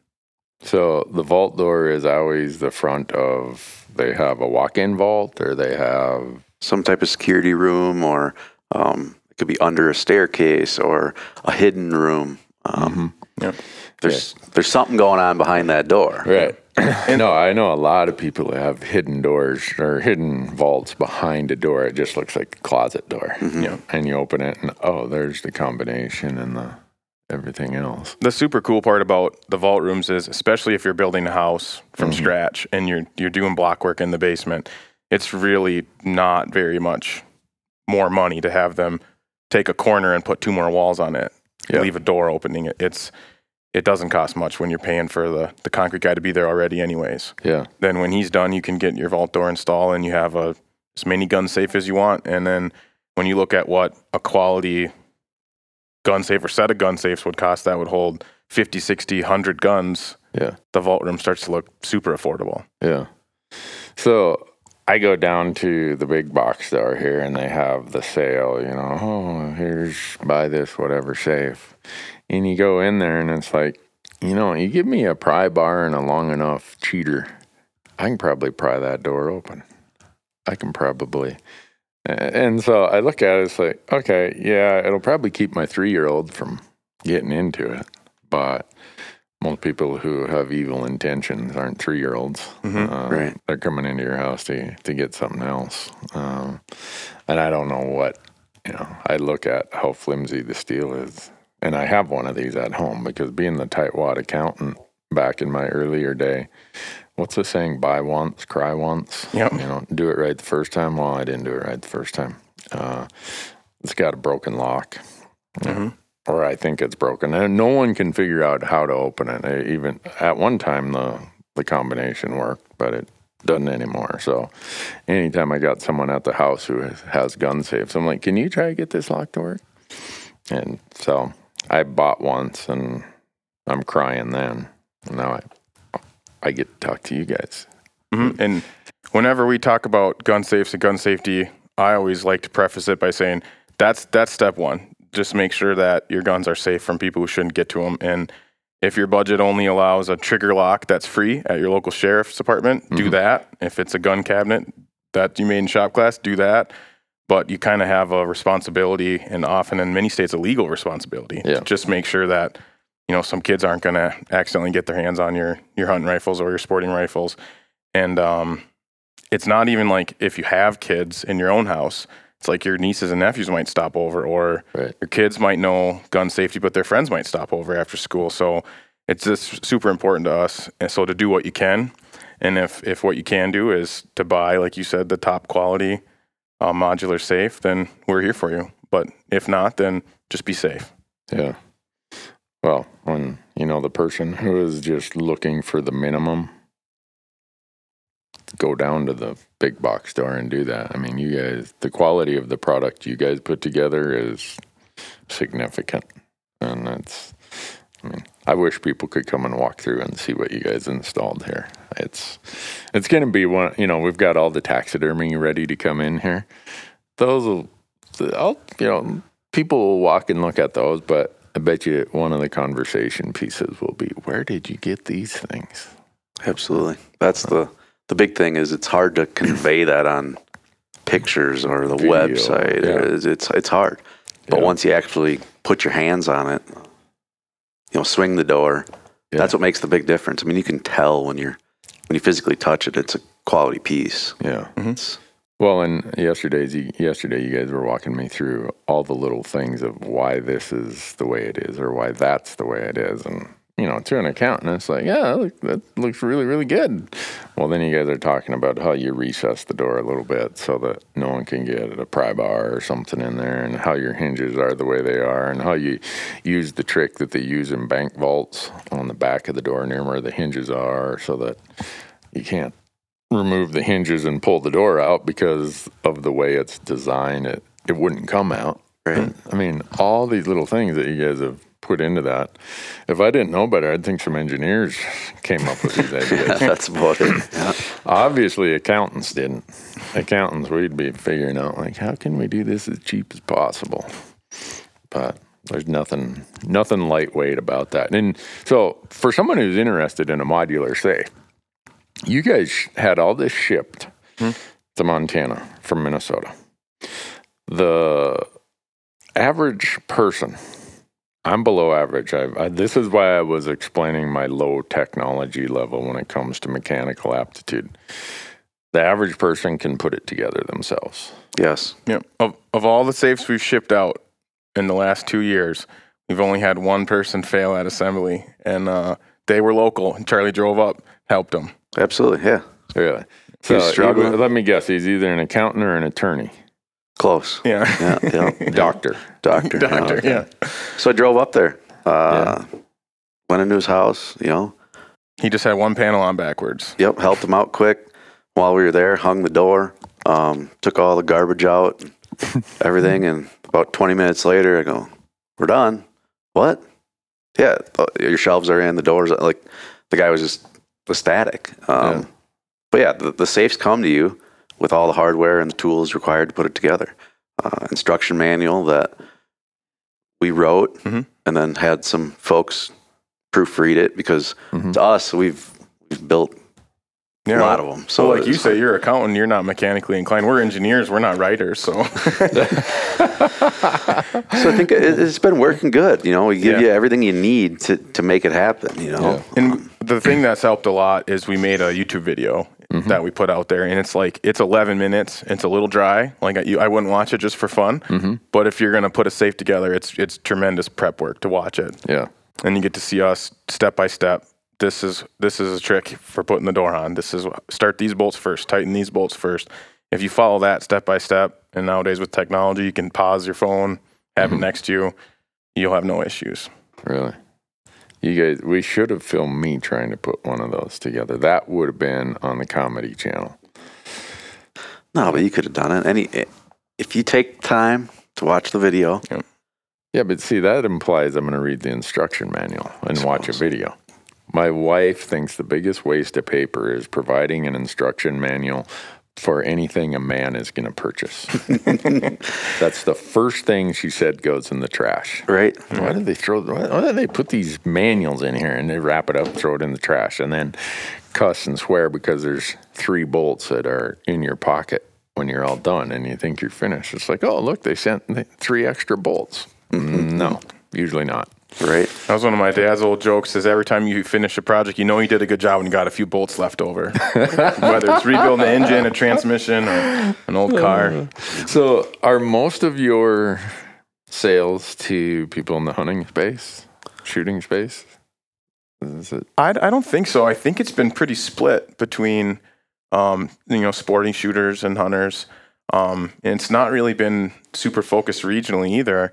So the vault door is always the front of, they have a walk in vault or they have, Some type of security room, or um, it could be under a staircase or a hidden room. Um, Yep. There's there's something going on behind that door. right. no, I know a lot of people that have hidden doors or hidden vaults behind a door. It just looks like a closet door. Yeah. And you open it and, oh, there's the combination and the everything else. the super cool part about the vault rooms is especially if you're building a house from mm-hmm. scratch and you're you're doing block work in the basement it's really not very much more money to have them take a corner and put two more walls on it Yeah. leave a door opening it it's it doesn't cost much when you're paying for the the concrete guy to be there already anyways Yeah. then when he's done you can get your vault door installed and you have a as many gun safe as you want and then when you look at what a quality gun safe or set of gun safes would cost that would hold 50 60 100 guns Yeah. the vault room starts to look super affordable Yeah. So I go down to the big box store here and they have the sale, you know, oh, here's buy this, whatever safe. And you go in there and it's like, you know, you give me a pry bar and a long enough cheater, I can probably pry that door open. I can probably. And so I look at it, it's like, okay, yeah, it'll probably keep my three year old from getting into it. But most people who have evil intentions aren't three year olds. Right. They're coming into your house to, to get something else. Um, and I don't know what, you know, I look at how flimsy the steel is. And I have one of these at home because being the tightwad accountant back in my earlier day, what's the saying? Buy once, cry once. Yep. You know, do it right the first time. Well, I didn't do it right the first time. Uh, it's got a broken lock, or I think it's broken, and no one can figure out how to open it. Uh, Even at one time, the the combination worked, but it doesn't anymore. So, anytime I got someone at the house who has, has gun safes, I'm like, "Can you try to get this lock to work?" And so I bought once, and I'm crying then. And now I I get to talk to you guys. Mhm. And whenever we talk about gun safes and gun safety, I always like to preface it by saying that's that's step one. Just make sure that your guns are safe from people who shouldn't get to them. And if your budget only allows a trigger lock that's free at your local sheriff's department, do that. If it's a gun cabinet that you made in shop class, do that. But you kind of have a responsibility, and often in many states, a legal responsibility. Yeah. To just make sure that you know some kids aren't going to accidentally get their hands on your your hunting rifles or your sporting rifles. And um, it's not even like if you have kids in your own house, it's like your nieces and nephews might stop over, or Right. your kids might know gun safety, but their friends might stop over after school. So it's just super important to us. And so to do what you can, and if if what you can do is to buy, like you said, the top quality uh, modular safe, then we're here for you. But if not, then just be safe. Yeah. Well, when you know the person [LAUGHS] who is just looking for the minimum, go down to the big box store and do that. I mean, you guys, the quality of the product you guys put together is significant, and that's. I mean, I wish people could come and walk through and see what you guys installed here. It's, it's going to be one. You know, we've got all the taxidermy ready to come in here. Those will, I'll, you know, people will walk and look at those, but I bet you one of the conversation pieces will be, where did you get these things? Absolutely. That's the the big thing is it's hard to convey that on pictures or the Video, website. yeah. It's, it's it's hard. But Yeah. once you actually put your hands on it, you know, swing the door. That's what makes the big difference. I mean, you can tell when you're when you physically touch it, it's a quality piece. Yeah. Mm-hmm. It's, Well, and yesterday's yesterday, you guys were walking me through all the little things of why this is the way it is, or why that's the way it is, and you know, to an accountant, it's like, yeah, that looks really, really good. Well, then you guys are talking about how you recess the door a little bit so that no one can get a pry bar or something in there, and how your hinges are the way they are, and how you use the trick that they use in bank vaults on the back of the door near where the hinges are, so that you can't remove the hinges and pull the door out because of the way it's designed. It it wouldn't come out. Right. I mean, all these little things that you guys have put into that. If I didn't know better, I'd think some engineers came up with these [LAUGHS] ideas. that's about [LAUGHS] it. Yeah. Obviously, accountants didn't. Accountants, we'd be figuring out like, how can we do this as cheap as possible? But there's nothing, nothing lightweight about that. And so, for someone who's interested in a modular safe, you guys had all this shipped to Montana from Minnesota. The average person, I'm below average. I, I, this is why I was explaining my low technology level when it comes to mechanical aptitude. The average person can put it together themselves. Yes. Yeah. Of of all the safes we've shipped out in the last two years, we've only had one person fail at assembly, and uh, they were local. And Charlie drove up, helped them. Absolutely. Yeah. Really. So He's struggling. he- let me guess, he's either an accountant or an attorney, Close. Yeah. Yeah. Yeah. [LAUGHS] doctor. Doctor. [LAUGHS] Doctor. okay. Yeah. So I drove up there. Uh, Went into his house. You know. He just had one panel on backwards. Yep. Helped him out quick while we were there. Hung the door. Um, took all the garbage out. [LAUGHS] Everything. And about 20 minutes later, I go, "We're done." What? Yeah. uh, Your shelves are in. The doors. Like the guy was just ecstatic. Um, Yeah. But yeah, the, the safes come to you with all the hardware and the tools required to put it together. Uh, instruction manual that we wrote Mhm. and then had some folks proofread it because Mhm. to us we've we've built Yeah. a lot of them. So, So like you say, you're an accountant. You're not mechanically inclined. We're engineers. We're not writers. So, [LAUGHS] so I think it, it's been working good. You know, we give Yeah. you everything you need to to make it happen. You know, and the thing [CLEARS THROAT] that's helped a lot is we made a YouTube video mm-hmm. that we put out there, and it's like it's 11 minutes. It's a little dry. Like I, you, I wouldn't watch it just for fun. Mm-hmm. But if you're gonna put a safe together, it's it's tremendous prep work to watch it, Yeah. and you get to see us step by step this is this is a trick for putting the door on. This is start these bolts first, tighten these bolts first. If you follow that step by step, and nowadays with technology, you can pause your phone, have it mm-hmm. next to you, you'll have no issues. Really? You guys, we should have filmed me trying to put one of those together. That would have been on the comedy channel. No, but you could have done it. Any, eh, if you take time to watch the video, Yeah, yeah but see, that implies I'm going to read the instruction manual and watch a video. My wife thinks the biggest waste of paper is providing an instruction manual for anything a man is going to purchase. [LAUGHS] That's the first thing she said goes in the trash. right? Why do they throw? Why why do they put these manuals in here and they wrap it up, throw it in the trash, and then cuss and swear because there's three bolts that are in your pocket when you're all done and you think you're finished? It's like, oh look, they sent three extra bolts. [LAUGHS] No, usually not. Right. That was one of my dad's old jokes. Is every time you finish a project, you know you did a good job and you got a few bolts left over. [LAUGHS] Whether it's rebuilding the engine, a transmission, or an old car. So, are most of your sales to people in the hunting space, shooting space? Is it? I, I don't think so. I think it's been pretty split between, um, you know, sporting shooters and hunters. Um, and it's not really been super focused regionally either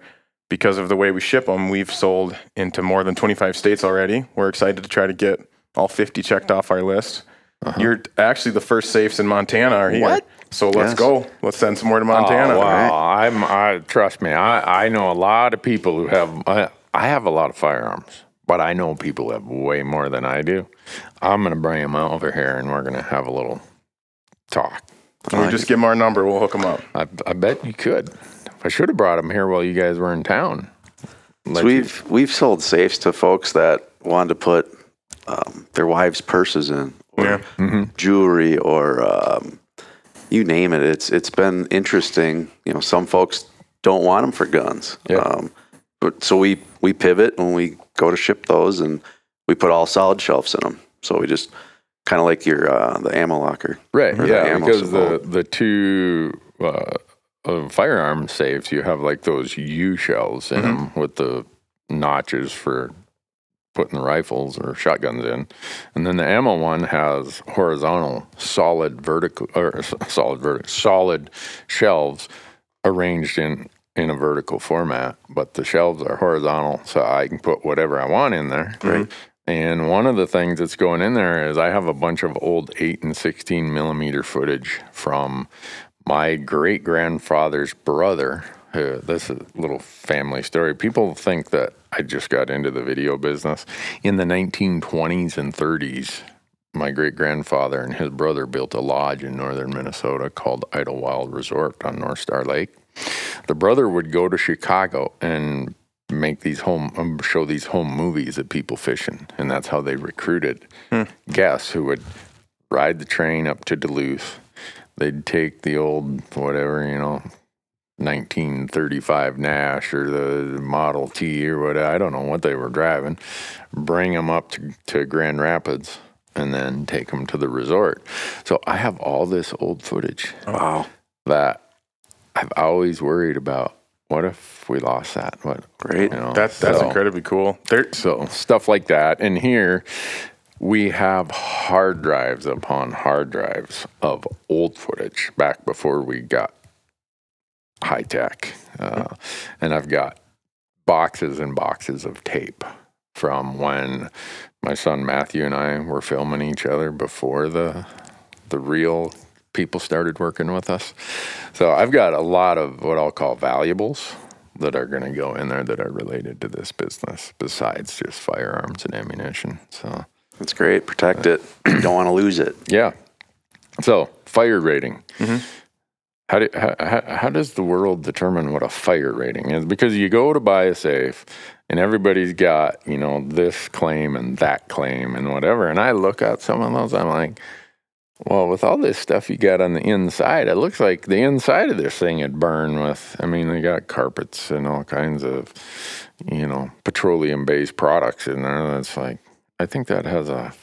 because of the way we ship them. We've sold into more than 25 states already. We're excited to try to get all 50 checked off our list. Uh-huh. You're actually the first safes in Montana are here. What? So let's Yes. go. Let's send some more to oh, Montana. Oh, wow. I'm. I trust me. I I know a lot of people who have. I, I have a lot of firearms, but I know people have way more than I do. I'm gonna bring them over here, and we're gonna have a little talk. Can we just give them our number? We'll hook them up. I, I bet you could. I should have brought them here while you guys were in town. Let So we've we've sold safes to folks that wanted to put um, their wives' purses in, or Yeah. jewelry, or um, you name it. It's it's been interesting. You know, some folks don't want them for guns. Yeah. Um, but so we we pivot when we go to ship those, and we put all solid shelves in them. So we just kind of like your uh, the ammo locker. Right. Yeah, because the the two uh, uh, firearm safes, you have like those U shells in them with the notches for putting the rifles or shotguns in, and then the ammo one has horizontal, solid vertical or solid vertical, solid shelves arranged in in a vertical format, but the shelves are horizontal, so I can put whatever I want in there. Right. And one of the things that's going in there is I have a bunch of old 8 and 16 millimeter footage from my great grandfather's brother. Uh, this is a little family story. People think that I just got into the video business. In the 1920s and 30s, my great grandfather and his brother built a lodge in northern Minnesota called Idlewild Resort on North Star Lake. The brother would go to Chicago and make these home um, show these home movies of people fishing, and that's how they recruited guests who would ride the train up to Duluth. They'd take the old whatever you know. 1935 Nash or the Model T or what I don't know what they were driving, bring them up to, to Grand Rapids and then take them to the resort. So I have all this old footage oh, Wow. that I've always worried about. What if we lost that? What Great. you know? That, that's so, incredibly cool. There, So stuff like that. And here we have hard drives upon hard drives of old footage back before we got high tech. Uh, and I've got boxes and boxes of tape from when my son Matthew and I were filming each other before the the real people started working with us. So I've got a lot of what I'll call valuables that are going to go in there that are related to this business besides just firearms and ammunition. So That's great. Protect it. you [CLEARS THROAT] don't want to lose it. yeah. So fire rating. Mm-hmm. How, do, how, how, how does the world determine what a fire rating is? Because you go to buy a safe and everybody's got, you know, this claim and that claim and whatever. And I look at some of those, I'm like, well, with all this stuff you got on the inside, it looks like the inside of this thing would burn with. I mean, they got carpets and all kinds of, you know, petroleum based products in there. That's like, I think that has a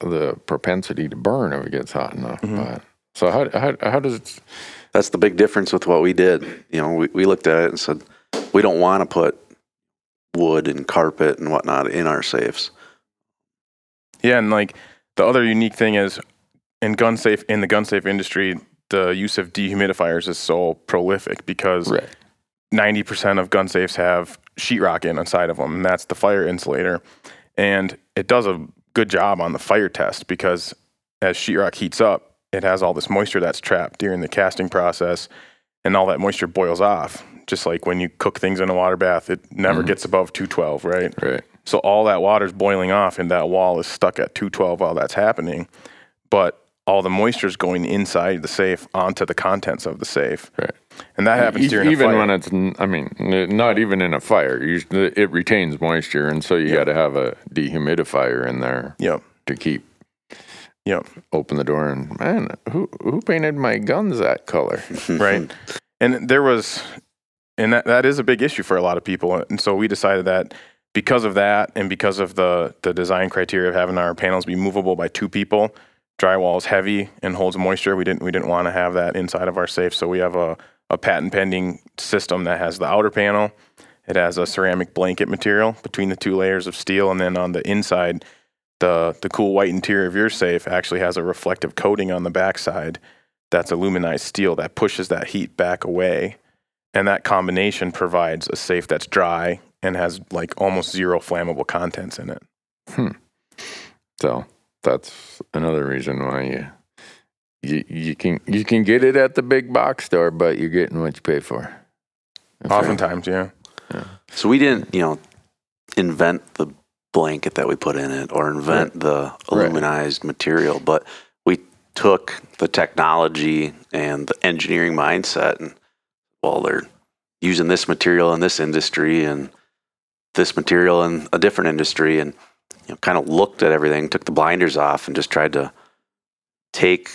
the propensity to burn if it gets hot enough. Mm-hmm. But so how how how does it? That's the big difference with what we did. You know, we, we looked at it and said, we don't want to put wood and carpet and whatnot in our safes. Yeah, and like the other unique thing is in gun safe in the gun safe industry, the use of dehumidifiers is so prolific because Right. ninety percent of gun safes have sheetrock in inside of them, and that's the fire insulator. And it does a good job on the fire test because as sheetrock heats up, it has all this moisture that's trapped during the casting process, and all that moisture boils off. Just like when you cook things in a water bath, it never mm-hmm. gets above 212, right? Right. So all that water's boiling off, and that wall is stuck at 212 while that's happening. But all the moisture is going inside the safe onto the contents of the safe, Right. and that happens E- during even a fire. when it's, n- I mean, not even in a fire. You, it retains moisture, and so you got to have a dehumidifier in there Yep. to keep Yep. open the door. And man, who who painted my guns that color? [LAUGHS] [LAUGHS] right? And there was, and that, that is a big issue for a lot of people. And so we decided that because of that, and because of the the design criteria of having our panels be movable by two people, drywall is heavy and holds moisture. We didn't we didn't want to have that inside of our safe, so we have a a patent pending system that has the outer panel. It has a ceramic blanket material between the two layers of steel, and then on the inside, the the cool white interior of your safe actually has a reflective coating on the backside that's aluminized steel that pushes that heat back away. And that combination provides a safe that's dry and has like almost zero flammable contents in it. Hmm. So that's another reason why you. You, you can you can get it at the big box store, but you're getting what you pay for. That's right. Oftentimes, yeah. So we didn't, you know, invent the blanket that we put in it or invent the Right. material, but we took the technology and the engineering mindset and well, they're using this material in this industry and this material in a different industry and you know, kind of looked at everything, took the blinders off and just tried to take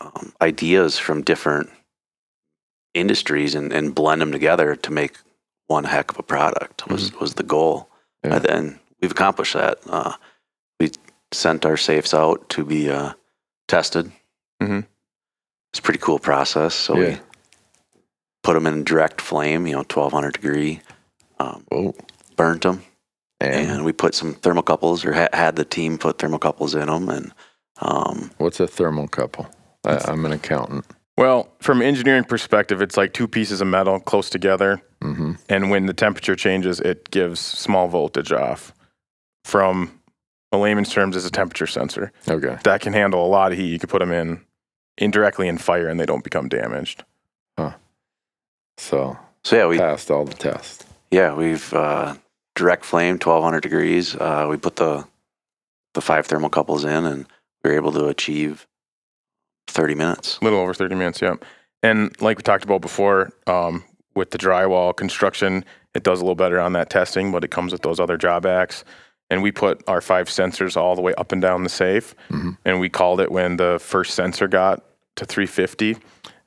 um, ideas from different industries and, and blend them together to make one heck of a product was was the goal. Yeah. And then we've accomplished that. Uh, we sent our safes out to be uh, tested. Mhm. It's a pretty cool process. So Yeah. we put them in direct flame, you know, twelve hundred degree, um, burnt them, and and we put some thermocouples or ha- had the team put thermocouples in them, and um, what's a thermocouple? I, I'm an accountant. Well, from an engineering perspective, it's like two pieces of metal close together. hmm And when the temperature changes, it gives small voltage off. From a layman's terms, is a temperature sensor Okay. that can handle a lot of heat. You could put them in indirectly in fire and they don't become damaged. So so yeah, we passed all the tests. Yeah, we've uh, direct flame, twelve hundred degrees. Uh, we put the the five thermocouples in, and we were able to achieve thirty minutes. A little over 30 minutes, yeah. And like we talked about before, um, with the drywall construction, it does a little better on that testing, but it comes with those other drawbacks. And we put our five sensors all the way up and down the safe. And we called it when the first sensor got to 350.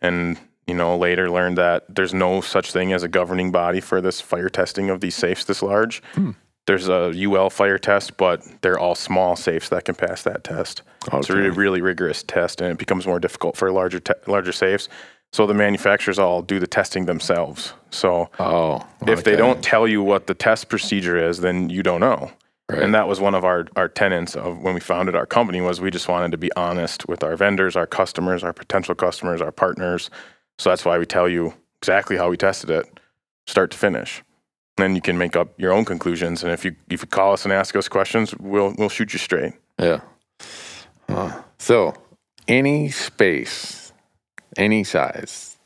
And, you know, later learned that there's no such thing as a governing body for this fire testing of these safes this large. Hmm. There's a UL fire test, but they're all small safes that can pass that test. Oh, it's a really, really rigorous test, and it becomes more difficult for larger te- larger safes. So the manufacturers all do the testing themselves. So Oh, if they don't tell you what the test procedure is, then you don't know. Right. And that was one of our, our tenets of when we founded our company was we just wanted to be honest with our vendors, our customers, our potential customers, our partners. So that's why we tell you exactly how we tested it, start to finish. Then you can make up your own conclusions. And if you if you call us and ask us questions, we'll we'll shoot you straight. Yeah. Huh. So, any space, any size,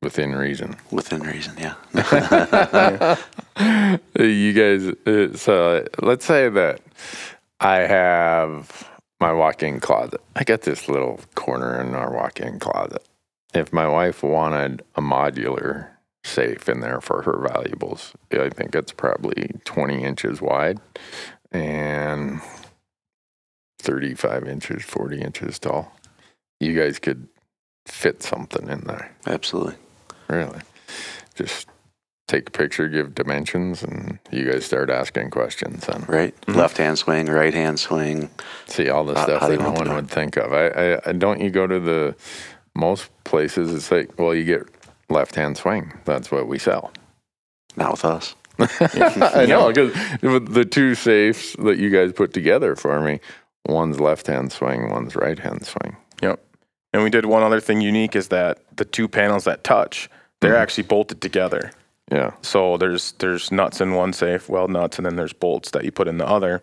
within reason. Within reason, yeah. [LAUGHS] [LAUGHS] you guys, uh, so let's say that I have my walk in closet. I got this little corner in our walk in closet. If my wife wanted a modular safe in there for her valuables, I think it's probably 20 inches wide and 35 inches, 40 inches tall. You guys could fit something in there. Absolutely. Really? Just take a picture, give dimensions, and you guys start asking questions and Right. Mm-hmm. Left hand swing, right hand swing. see all the stuff that no one would think of. I, I don't you go to the most places. It's like, well, you get left hand swing. That's what we sell. Not with us. [LAUGHS] I know because the two safes that you guys put together for me one's left hand swing, one's right hand swing. Yep. And we did one other thing unique is that the two panels that touch, they're actually bolted together. Yeah. So there's there's nuts in one safe, weld nuts, and then there's bolts that you put in the other,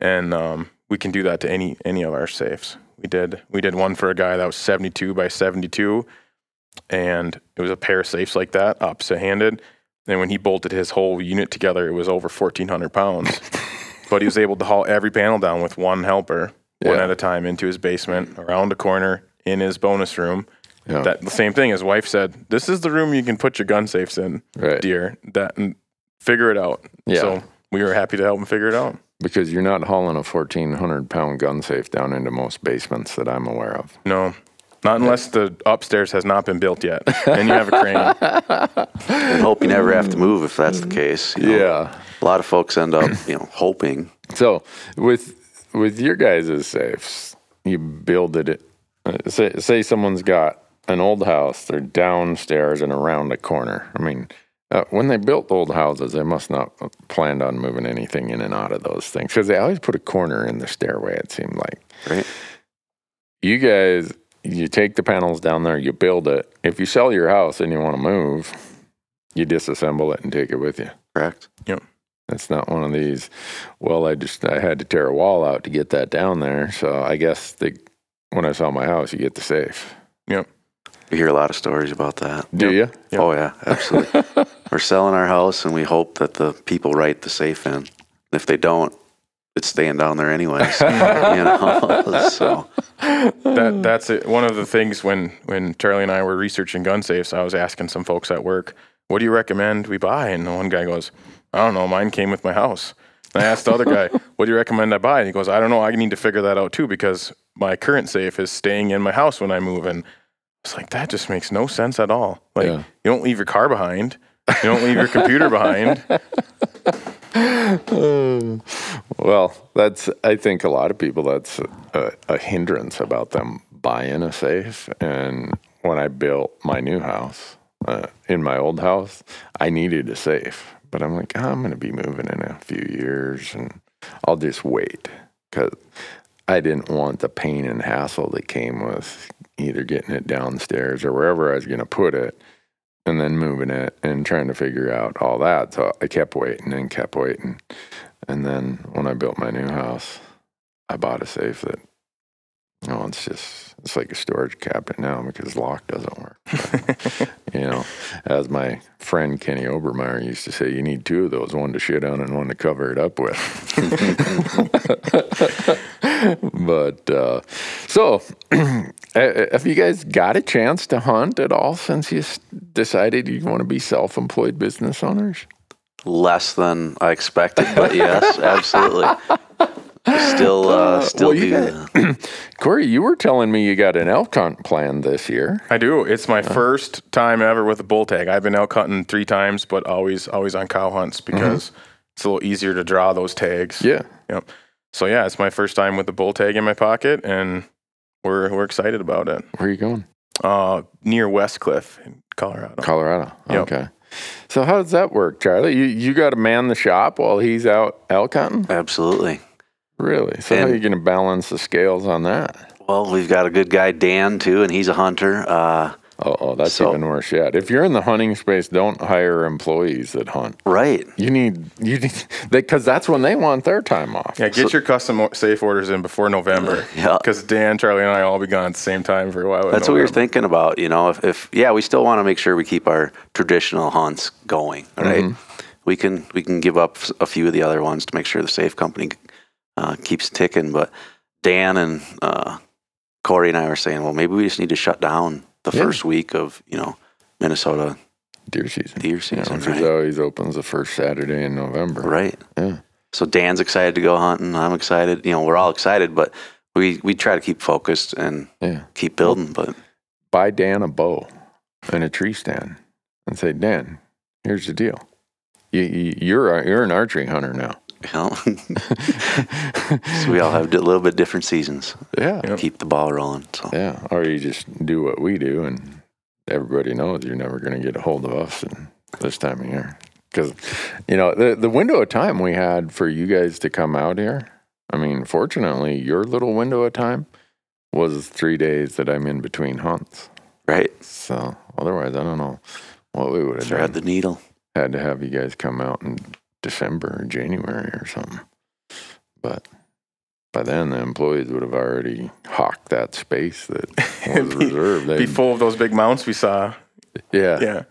and um, we can do that to any any of our safes. We did we did one for a guy that was 72 by 72, and it was a pair of safes like that, opposite handed. And when he bolted his whole unit together, it was over 1,400 pounds. [LAUGHS] but he was able to haul every panel down with one helper, one at a time, into his basement, around a corner, in his bonus room. Yeah. That the same thing. His wife said, "This is the room you can put your gun safes in, Right. dear. That and figure it out." Yeah. So we were happy to help him figure it out. Because you're not hauling a 1,400 pound gun safe down into most basements that I'm aware of. No, not unless the upstairs has not been built yet, and you have a crane. [LAUGHS] And hope you never have to move if that's the case. you know. Yeah. A lot of folks end up, you know, hoping. So with with your guys' safes, you build it. uh, Say, say someone's got an old house, they're downstairs and around a corner. I mean, uh, when they built old houses, they must not have planned on moving anything in and out of those things because they always put a corner in the stairway. It seemed like Right. you guys, you take the panels down there, you build it. If you sell your house and you want to move, you disassemble it and take it with you. Correct. Yep. It's not one of these. Well, I just I had to tear a wall out to get that down there. So I guess the when I sell my house, you get the safe. Yep. We hear a lot of stories about that. Do you? Yep. Oh yeah, absolutely. [LAUGHS] We're selling our house, and we hope that the people write the safe in. If they don't, it's staying down there anyways. [LAUGHS] you know, [LAUGHS] so That that's it. One of the things when when Charlie and I were researching gun safes, I was asking some folks at work, "What do you recommend we buy?" And the one guy goes, "I don't know. Mine came with my house." And I asked the other guy, "What do you recommend I buy?" And he goes, "I don't know. I need to figure that out too because my current safe is staying in my house when I move." And it's like that just makes no sense at all. Like Yeah. you don't leave your car behind. You don't leave your computer behind. [LAUGHS] Well, that's I think a lot of people that's a, a hindrance about them buying a safe. And when I built my new house, uh, in my old house, I needed a safe, but I'm like, "Ah, I'm going to be moving in a few years, and I'll just wait because I didn't want the pain and hassle that came with either getting it downstairs or wherever I was going to put it and then moving it and trying to figure out all that. So I kept waiting and kept waiting. And then when I built my new house, I bought a safe that, you know, it's just, it's like a storage cabinet now because lock doesn't work. But, [LAUGHS] you know, as my friend Kenny Obermeyer used to say, you need two of those, one to shit on and one to cover it up with. [LAUGHS] but, uh, so [CLEARS THROAT] have you guys got a chance to hunt at all since you decided you want to be self employed business owners? less than I expected, but yes, absolutely. [LAUGHS] Still, uh, still well, do got- [CLEARS THROAT] Corey, you were telling me you got an elk hunt planned this year. I do. It's my first time ever with a bull tag. I've been elk hunting three times, but always always on cow hunts because it's a little easier to draw those tags. Yeah. Yep. So yeah, it's my first time with the bull tag in my pocket, and we're we're excited about it. Where are you going? Uh, near Westcliffe in Colorado. Colorado. Yep. Okay. So how does that work, Charlie? You you got to man the shop while he's out elk hunting? Absolutely. Really? So how are you going to balance the scales on that? Well, we've got a good guy, Dan, too, and he's a hunter. Uh, Oh, oh that's So- even worse yet. If you're in the hunting space, don't hire employees that hunt. right. You need you need [LAUGHS] because that's when they want their time off. Yeah, get your custom safe orders in before November. [LAUGHS] Yeah. Because Dan, Charlie, and I all be gone at the same time for a while. in That's what we were thinking about. You know, if, if yeah, we still want to make sure we keep our traditional hunts going. Right. We can we can give up a few of the other ones to make sure the safe company uh, keeps ticking. But Dan and uh, Corey and I were saying, well, maybe we just need to shut down the Yeah. first week of you know Minnesota Deer season. deer Yeah, season. which right? always opens the first Saturday in November. Right. Yeah. So Dan's excited to go hunting. I'm excited. You know, we're all excited, but we we try to keep focused and Yeah. keep building. But buy Dan a bow and a tree stand and say, Dan, here's the deal. You, you, you're a, you're an archery hunter now. You [LAUGHS] know, so we all have a little bit different seasons. Yeah. Yep. Keep the ball rolling. So Yeah. Or you just do what we do and everybody knows you're never going to get a hold of us in this time of year. Because, you know, the, the window of time we had for you guys to come out here I mean, fortunately, your little window of time was three days that I'm in between hunts. Right. So otherwise, I don't know what we would have Thread done. the needle. Had to have you guys come out in December or January or something. But by then, the employees would have already hawked that space that [LAUGHS] was Be- reserved. Be They'd- full of those big mounts we saw. yeah, Yeah.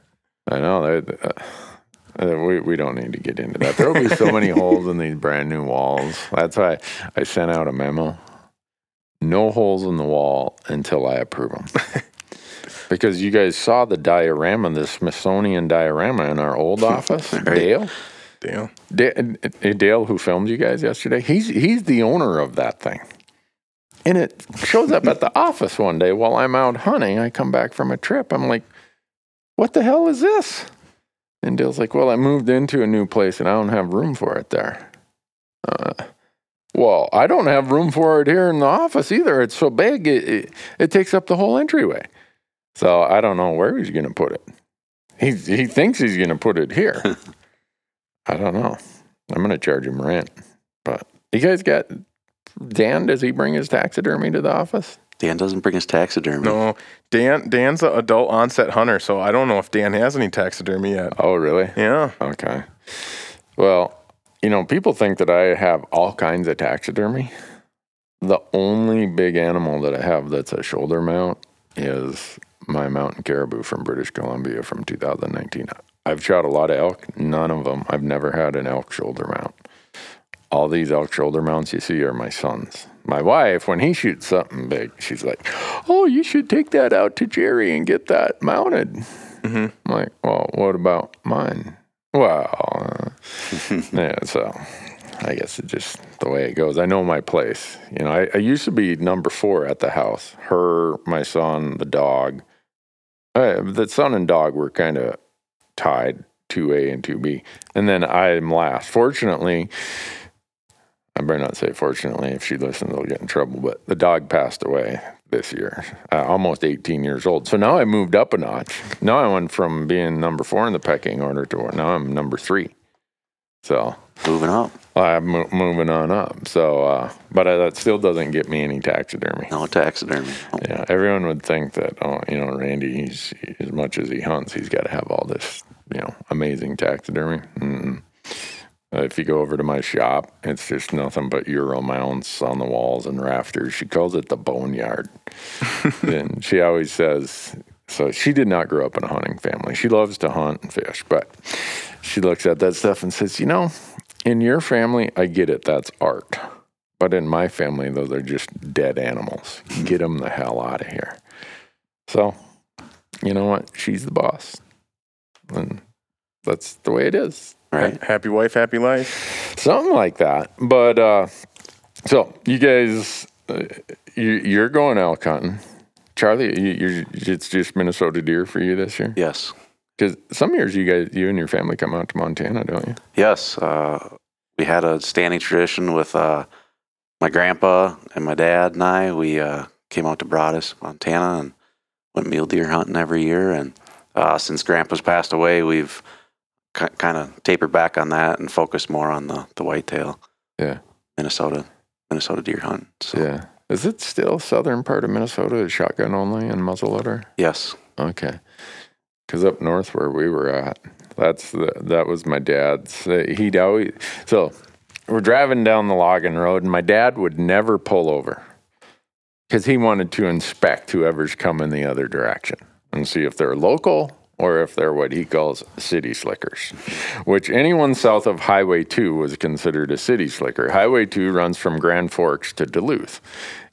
I know. They, uh, uh, we, we don't need to get into that. There will be so many [LAUGHS] holes in these brand new walls. That's why I sent out a memo. No holes in the wall until I approve them. [LAUGHS] because you guys saw the diorama, the Smithsonian diorama in our old office. Right. Dale, Damn. Da- uh, Dale, who filmed you guys yesterday, he's he's the owner of that thing. And it shows up at the [LAUGHS] office one day while I'm out hunting. I come back from a trip. I'm like, what the hell is this? And Dale's like, well, I moved into a new place and I don't have room for it there. Uh, well, I don't have room for it here in the office either. It's so big, it, it, it takes up the whole entryway. So I don't know where he's going to put it. He, he thinks he's going to put it here. [LAUGHS] I don't know. I'm going to charge him rent. But you guys got Dan, does he bring his taxidermy to the office? Dan doesn't bring his taxidermy. No, Dan. Dan's an adult onset hunter, so I don't know if Dan has any taxidermy yet. Oh, really? Yeah. Okay. Well, you know, people think that I have all kinds of taxidermy. The only big animal that I have that's a shoulder mount is my mountain caribou from British Columbia from 2019. I've shot a lot of elk, none of them. I've never had an elk shoulder mount. All these elk shoulder mounts you see are my son's. My wife, when he shoots something big, she's like, "Oh, you should take that out to Jerry and get that mounted." I'm like, "Well, what about mine?" Well, uh, [LAUGHS] yeah, so I guess it's just the way it goes. I know my place. You know, I, I used to be number four at the house. Her, my son, the dog. Uh, the son and dog were kind of tied, 2A and 2B. And then I'm last. Fortunately, I better not say fortunately. If she listens, I'll get in trouble. But the dog passed away this year, uh, almost 18 years old. So now I moved up a notch. Now I went from being number four in the pecking order to now I'm number three. So Moving up. I'm mo- moving on up. So, uh, but uh, that still doesn't get me any taxidermy. No taxidermy. Oh, [LAUGHS] Yeah, everyone would think that, oh, you know, Randy, he's as much as he hunts, he's got to have all this, you know, amazing taxidermy. Mm-mm. Uh, if you go over to my shop, it's just nothing but Euro mounts on the walls and rafters. She calls it the boneyard. [LAUGHS] and she always says, so she did not grow up in a hunting family. She loves to hunt and fish, but she looks at that stuff and says, you know, in your family, I get it, that's art. But in my family, those are just dead animals. Get them the hell out of here. So, you know what? She's the boss. And that's the way it is. right. Happy wife, happy life. Something like that. But, uh, so you guys, uh, you, you're going elk hunting. Charlie, you, you're, it's just Minnesota deer for you this year? Yes. Because some years you guys, you and your family come out to Montana, don't you? Yes. Uh, we had a standing tradition with uh, my grandpa and my dad and I. We uh, came out to Broadus, Montana, and went mule deer hunting every year. And uh, since grandpa's passed away, we've ki kind of tapered back on that and focused more on the, the whitetail Yeah. Minnesota Minnesota deer hunt. So, Yeah. Is it still southern part of Minnesota is shotgun only and muzzleloader? Yes. Okay. Because up north where we were at, that's the, that was my dad's. He'd always so we're driving down the logging road, and my dad would never pull over because he wanted to inspect whoever's coming the other direction and see if they're local or if they're what he calls city slickers, which anyone south of Highway 2 was considered a city slicker. Highway 2 runs from Grand Forks to Duluth.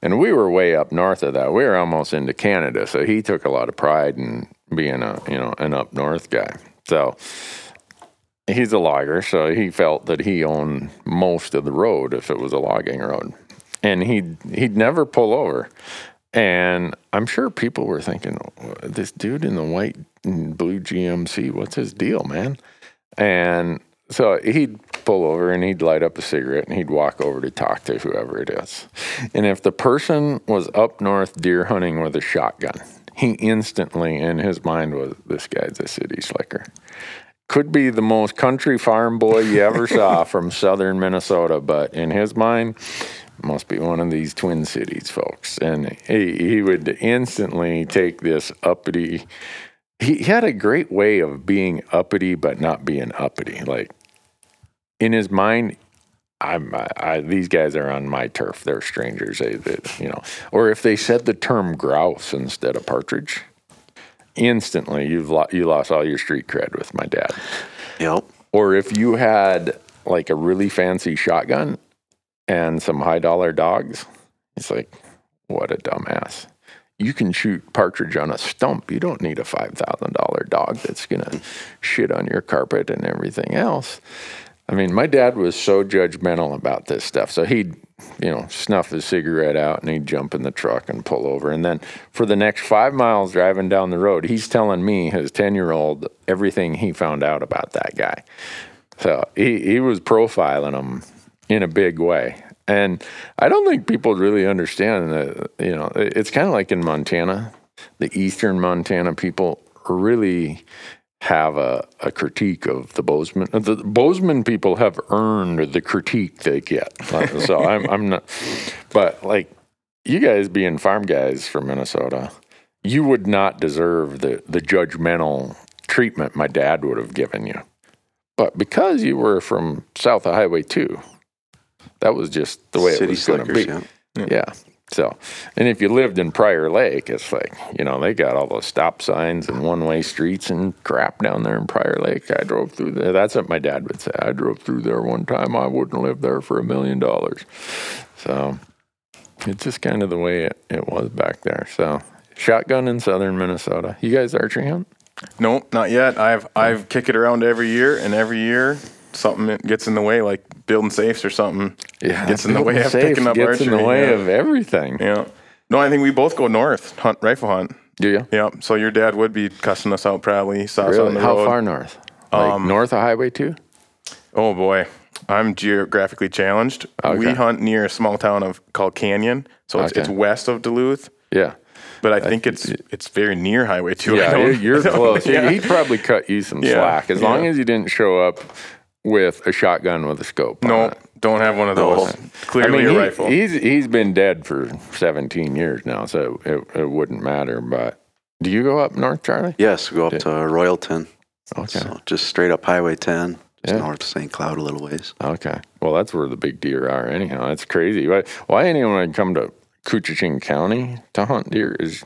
And we were way up north of that. We were almost into Canada. So he took a lot of pride in being a, you know, an up north guy. So he's a logger, so he felt that he owned most of the road if it was a logging road. And he'd he'd never pull over. And I'm sure people were thinking, this dude in the white and blue GMC, what's his deal, man? And so he'd pull over and he'd light up a cigarette and he'd walk over to talk to whoever it is. And if the person was up north deer hunting with a shotgun, he instantly in his mind was, this guy's a city slicker. could be the most country farm boy you ever saw [LAUGHS] from southern Minnesota, but in his mind, must be one of these twin cities folks. And he, he would instantly take this uppity. He, he had a great way of being uppity, but not being uppity. Like in his mind, I'm, I, I, these guys are on my turf. They're strangers. They, they, you know, or if they said the term grouse instead of partridge, instantly you've lo- you lost all your street cred with my dad. Yep. Or if you had like a really fancy shotgun and some high dollar dogs, it's like, what a dumbass. You can shoot partridge on a stump. You don't need a $5,000 dog that's going to shit on your carpet and everything else. I mean, my dad was so judgmental about this stuff. So he'd, you know, snuff his cigarette out and he'd jump in the truck and pull over. And then for the next five miles driving down the road, he's telling me, his 10 year old, everything he found out about that guy. So he, he was profiling him in a big way. And I don't think people really understand that, you know, it's kind of like in Montana, the eastern Montana people really have a, a critique of the Bozeman. The Bozeman people have earned the critique they get. [LAUGHS] so I'm, I'm not, but like you guys being farm guys from Minnesota, you would not deserve the, the judgmental treatment my dad would have given you. But because you were from south of Highway 2, that was just the way it was going to be. yeah. Yeah. So, and if you lived in Prior Lake, it's like, you know, they got all those stop signs and one way streets and crap down there in Prior Lake. I drove through there. That's what my dad would say. I drove through there one time. I wouldn't live there for a million dollars. So, it's just kind of the way it, it was back there. So, shotgun in southern Minnesota. You guys archery hunt? Nope, not yet. I've I've kick it around every year, and every year something gets in the way, like building safes or something. Yeah, gets in the way of picking up gets in the archery, way yeah. of everything. Yeah. No, I think we both go north, hunt rifle hunt. Do you? Yeah. So your dad would be cussing us out probably. Saw us on Really? the How road. far north? Like Um, north of Highway 2? Oh boy, I'm geographically challenged. We Okay. hunt near a small town of called Canyon, so it's, Okay. it's west of Duluth. Yeah. But I think it's it's very near Highway Two. I Yeah, don't- you're, you're [LAUGHS] I don't- close. Yeah. He'd probably cut you some Yeah, slack as long yeah. as you didn't show up with a shotgun with a scope. No, it. don't have one of those. Clearly I mean, a he- rifle. He's he's been dead for 17 years now, so it, it wouldn't matter. But do you go up north, Charlie? Yes, we go up to Royalton. Okay. So just straight up Highway 10, just Yeah. north of St. Cloud a little ways. Okay. Well, that's where the big deer are. Anyhow, that's crazy. Why, why anyone would come to Koochiching County to hunt deer is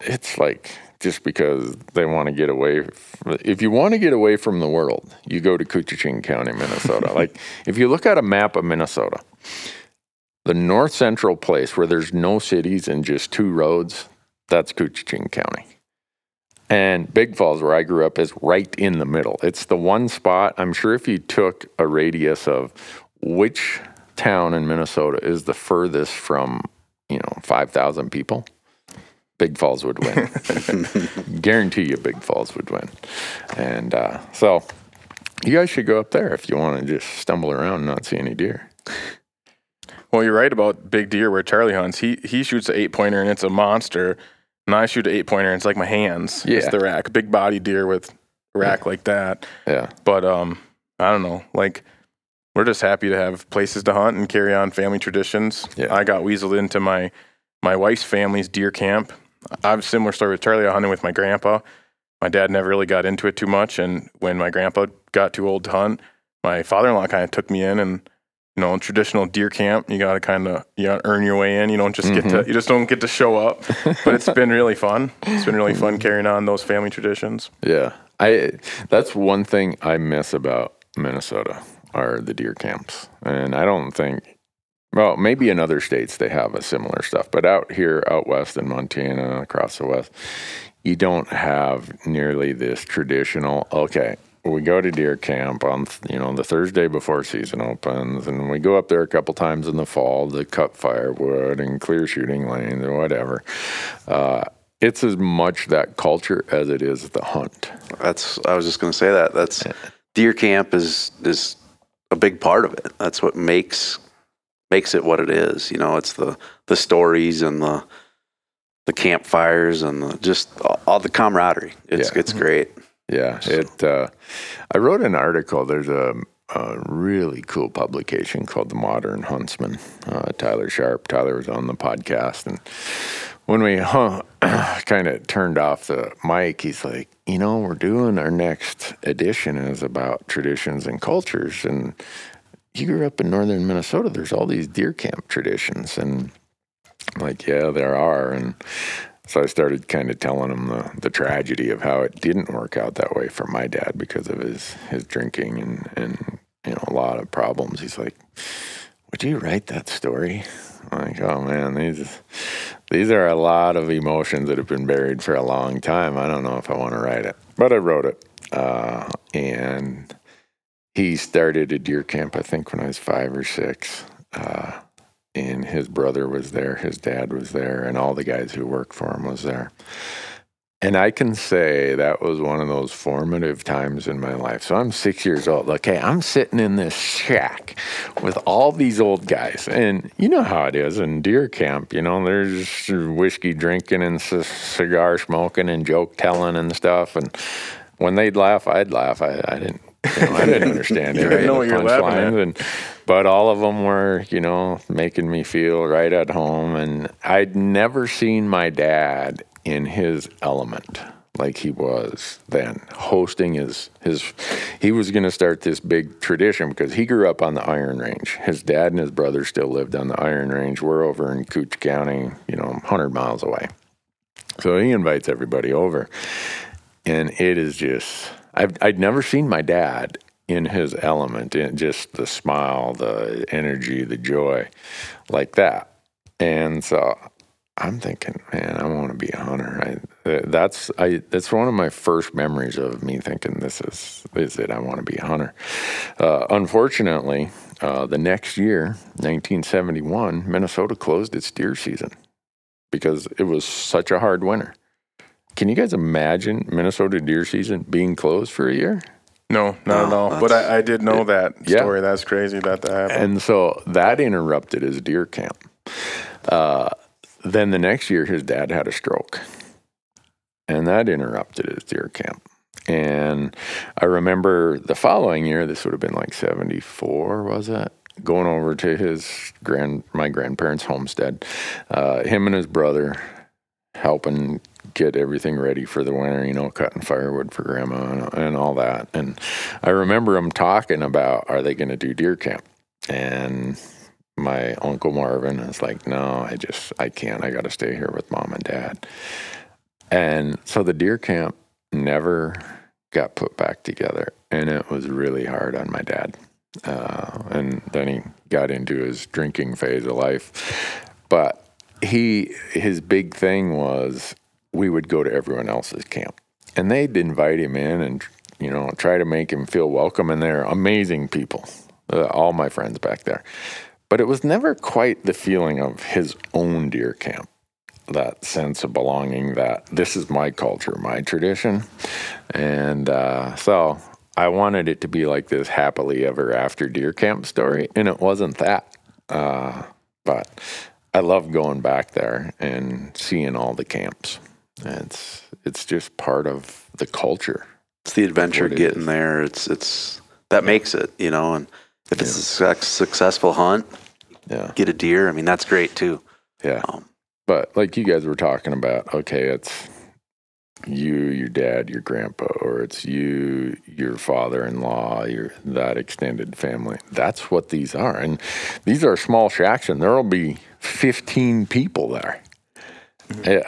it's like just because they want to get away. If you want to get away from the world, you go to Koochiching County, Minnesota. like if you look at a map of Minnesota, the north central place where there's no cities and just two roads, that's Koochiching County. And Big Falls, where I grew up, is right in the middle. It's the one spot. I'm sure if you took a radius of which town in Minnesota is the furthest from, you know, 5,000 people, Big Falls would win. [LAUGHS] Guarantee you Big Falls would win. And uh, so you guys should go up there if you want to just stumble around and not see any deer. Well, you're right about big deer where Charlie hunts. He he shoots an eight pointer and it's a monster. And I shoot an eight pointer and it's like my hands. It's Yeah. the rack. Big body deer with rack like that. Yeah. But um I don't know. Like we're just happy to have places to hunt and carry on family traditions. Yeah. I got weaseled into my my wife's family's deer camp. I have a similar story with Charlie. I hunted with my grandpa. My dad never really got into it too much, and when my grandpa got too old to hunt, my father-in-law kind of took me in and you know, traditional deer camp, you got to kind of you got to earn your way in. You don't just get to mm-hmm. you just don't get to show up. [LAUGHS] But it's been really fun. It's been really fun carrying on those family traditions. Yeah. I that's one thing I miss about Minnesota are the deer camps. And I don't think well, maybe in other states they have a similar stuff, but out here out west in Montana, across the west, you don't have nearly this traditional okay, we go to deer camp on you know the Thursday before season opens, and we go up there a couple times in the fall to cut firewood and clear shooting lanes or whatever. Uh, it's as much that culture as it is the hunt. That's I was just going to say that. That's deer camp is is a big part of it. That's what makes makes it what it is. You know, it's the the stories and the the campfires and the, just all, all the camaraderie. It's Yeah. it's great. Yeah, it. Uh, I wrote an article. There's a, a really cool publication called The Modern Huntsman. Uh, Tyler Sharp. Tyler was on the podcast, and when we huh, [COUGHS] kind of turned off the mic, he's like, "You know, we're doing our next edition is about traditions and cultures, and you grew up in northern Minnesota. There's all these deer camp traditions, and." I'm like, yeah, there are, and so I started kind of telling him the, the tragedy of how it didn't work out that way for my dad because of his, his drinking and, and, you know, a lot of problems. He's like, would you write that story? I'm like, oh man, these, these are a lot of emotions that have been buried for a long time. I don't know if I want to write it, but I wrote it. Uh, and he started a deer camp, I think, when I was five or six. Uh, and his brother was there, his dad was there, and all the guys who worked for him was there. And I can say that was one of those formative times in my life. So I'm six years old. Okay, I'm sitting in this shack with all these old guys. And you know how it is in deer camp. You know, there's whiskey drinking and c- cigar smoking and joke telling and stuff. And when they'd laugh, I'd laugh. I, I didn't. You know, I didn't understand You didn't know what you're laughing punchlines, and but all of them were, you know, making me feel right at home. And I'd never seen my dad in his element like he was then, hosting his his. He was going to start this big tradition because he grew up on the Iron Range. His dad and his brother still lived on the Iron Range. We're over in Cooch County, you know, 100 miles away. So he invites everybody over, and it is just I've I'd never seen my dad in his element, in just the smile, the energy, the joy, like that. And so I'm thinking, man, I want to be a hunter. I, that's I. That's one of my first memories of me thinking this is is it. I want to be a hunter. Uh, unfortunately, uh, the next year, 1971, Minnesota closed its deer season because it was such a hard winter. Can you guys imagine Minnesota deer season being closed for a year? No, not at all. But I, I did know that Yeah. story. That's crazy that that happened. And so that interrupted his deer camp. Uh, then the next year, his dad had a stroke, and that interrupted his deer camp. And I remember the following year, this would have been like 74, was it? Going over to his grand, my grandparents' homestead, uh, him and his brother helping get everything ready for the winter, you know, cutting firewood for grandma and, and all that. And I remember him talking about, are they going to do deer camp? And my uncle Marvin is like, no, I just, I can't. I got to stay here with mom and dad. And so the deer camp never got put back together. And it was really hard on my dad. Uh, and then he got into his drinking phase of life. But he, his big thing was we would go to everyone else's camp. And they'd invite him in and, you know, try to make him feel welcome. And they're amazing people, uh, all my friends back there. But it was never quite the feeling of his own deer camp that sense of belonging that this is my culture, my tradition. And uh, so I wanted it to be like this happily ever after deer camp story, and it wasn't that. Uh, but I love going back there and seeing all the camps. It's it's just part of the culture. It's the adventure it getting is. there. It's it's that makes it, you know. And if it's a successful hunt, Yeah, get a deer. I mean, that's great too. yeah. Um, But like you guys were talking about, okay, it's you, your dad, your grandpa, or it's you, your father-in-law, your that extended family. That's what these are, and these are small shacks, and there'll be fifteen people there.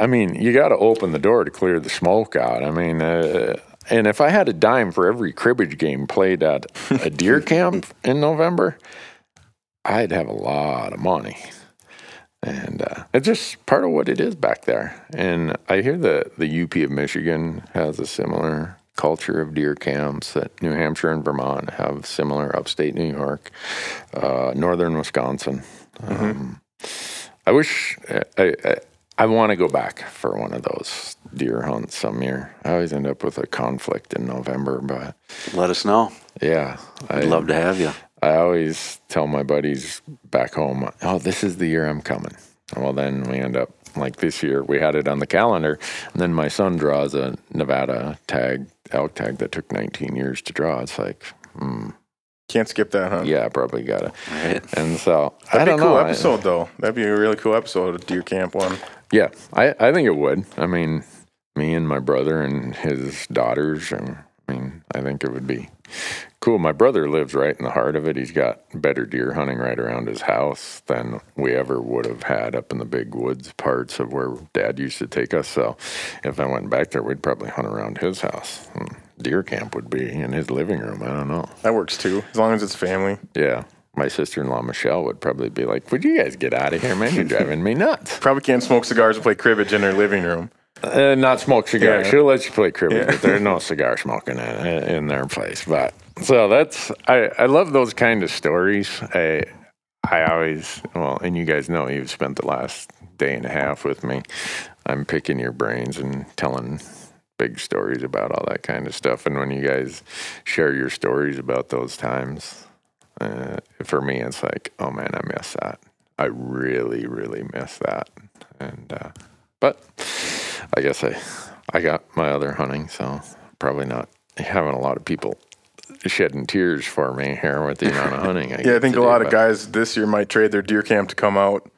I mean, you got to open the door to clear the smoke out. I mean, uh, and if I had a dime for every cribbage game played at a deer [LAUGHS] camp in November, I'd have a lot of money and uh, it's just part of what it is back there. And I hear that the UP of Michigan has a similar culture of deer camps. That New Hampshire and Vermont have similar. Upstate New York, uh, northern Wisconsin. Um, I wish I, I, I want to go back for one of those deer hunts some year. I always end up with a conflict in November, but let us know. yeah, I'd I love to have you. I always tell my buddies back home, oh, this is the year I'm coming. Well, then we end up like this year, we had it on the calendar, and then my son draws a Nevada tag elk tag that took 19 years to draw. It's like, hmm, Can't skip that, huh? yeah, I probably got it. Right. And so That'd be a don't cool know. Episode, though. That'd be a really cool episode of Deer Camp one. Yeah, I, I think it would. I mean, me and my brother and his daughters, and I mean, I think it would be cool. My brother lives right in the heart of it. He's got better deer hunting right around his house than we ever would have had up in the big woods parts of where dad used to take us. So if I went back there, we'd probably hunt around his house. Hmm. Deer camp would be in his living room. I don't know. That works too, as long as it's family. Yeah. My sister in law, Michelle, would probably be like, Would you guys get out of here, man? You're driving me nuts. Probably can't smoke cigars and play cribbage in their living room. Uh, not smoke cigars. Yeah. She'll let you play cribbage, Yeah. but there's no cigar smoking in, in their place. But so that's I, I love those kind of stories. I I always well, and you guys know you've spent the last day and a half with me. I'm picking your brains and telling big stories about all that kind of stuff. And when you guys share your stories about those times, uh, for me, it's like, oh man, I miss that. I really, really miss that. And uh, but I guess I I got my other hunting, so probably not having a lot of people shedding tears for me here with the amount of [LAUGHS] hunting. I Yeah, I think a do, lot of guys this year might trade their deer camp to come out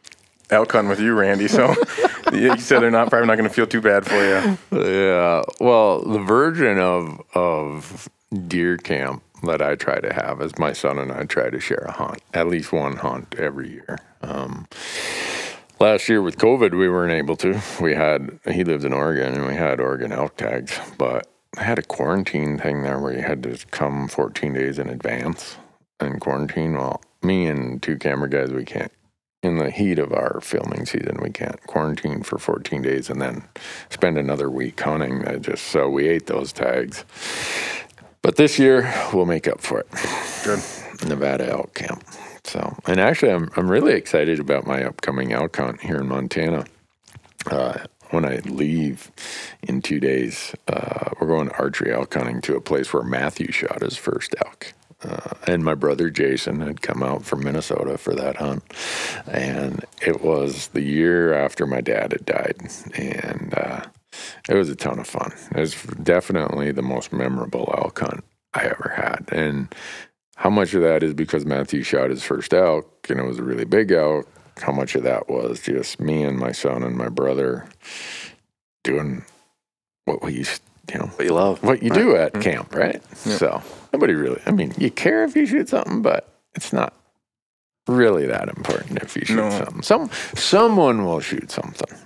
elk hunting with you, Randy. So [LAUGHS] you said they're not probably not going to feel too bad for you. Yeah. Well, the version of of deer camp that I try to have is my son and I try to share a hunt, at least one hunt every year. Um, last year with COVID, we weren't able to. We had he lived in Oregon and we had Oregon elk tags, but I had a quarantine thing there where you had to come 14 days in advance and quarantine. Well, me and two camera guys, we can't in the heat of our filming season, we can't quarantine for 14 days and then spend another week hunting. I just so we ate those tags. But this year we'll make up for it. Good. Nevada elk camp. So, and actually, I'm I'm really excited about my upcoming elk hunt here in Montana. Uh, when I leave in two days, uh, we're going archery elk hunting to a place where Matthew shot his first elk. Uh, and my brother Jason had come out from Minnesota for that hunt. And it was the year after my dad had died. And uh, it was a ton of fun. It was definitely the most memorable elk hunt I ever had. And how much of that is because Matthew shot his first elk and it was a really big elk? How much of that was just me and my son and my brother doing what we used, you know, What you love. what you do at mm-hmm. camp, right? So nobody really, I mean, you care if you shoot something, but it's not really that important if you shoot No. something. Some someone will shoot something.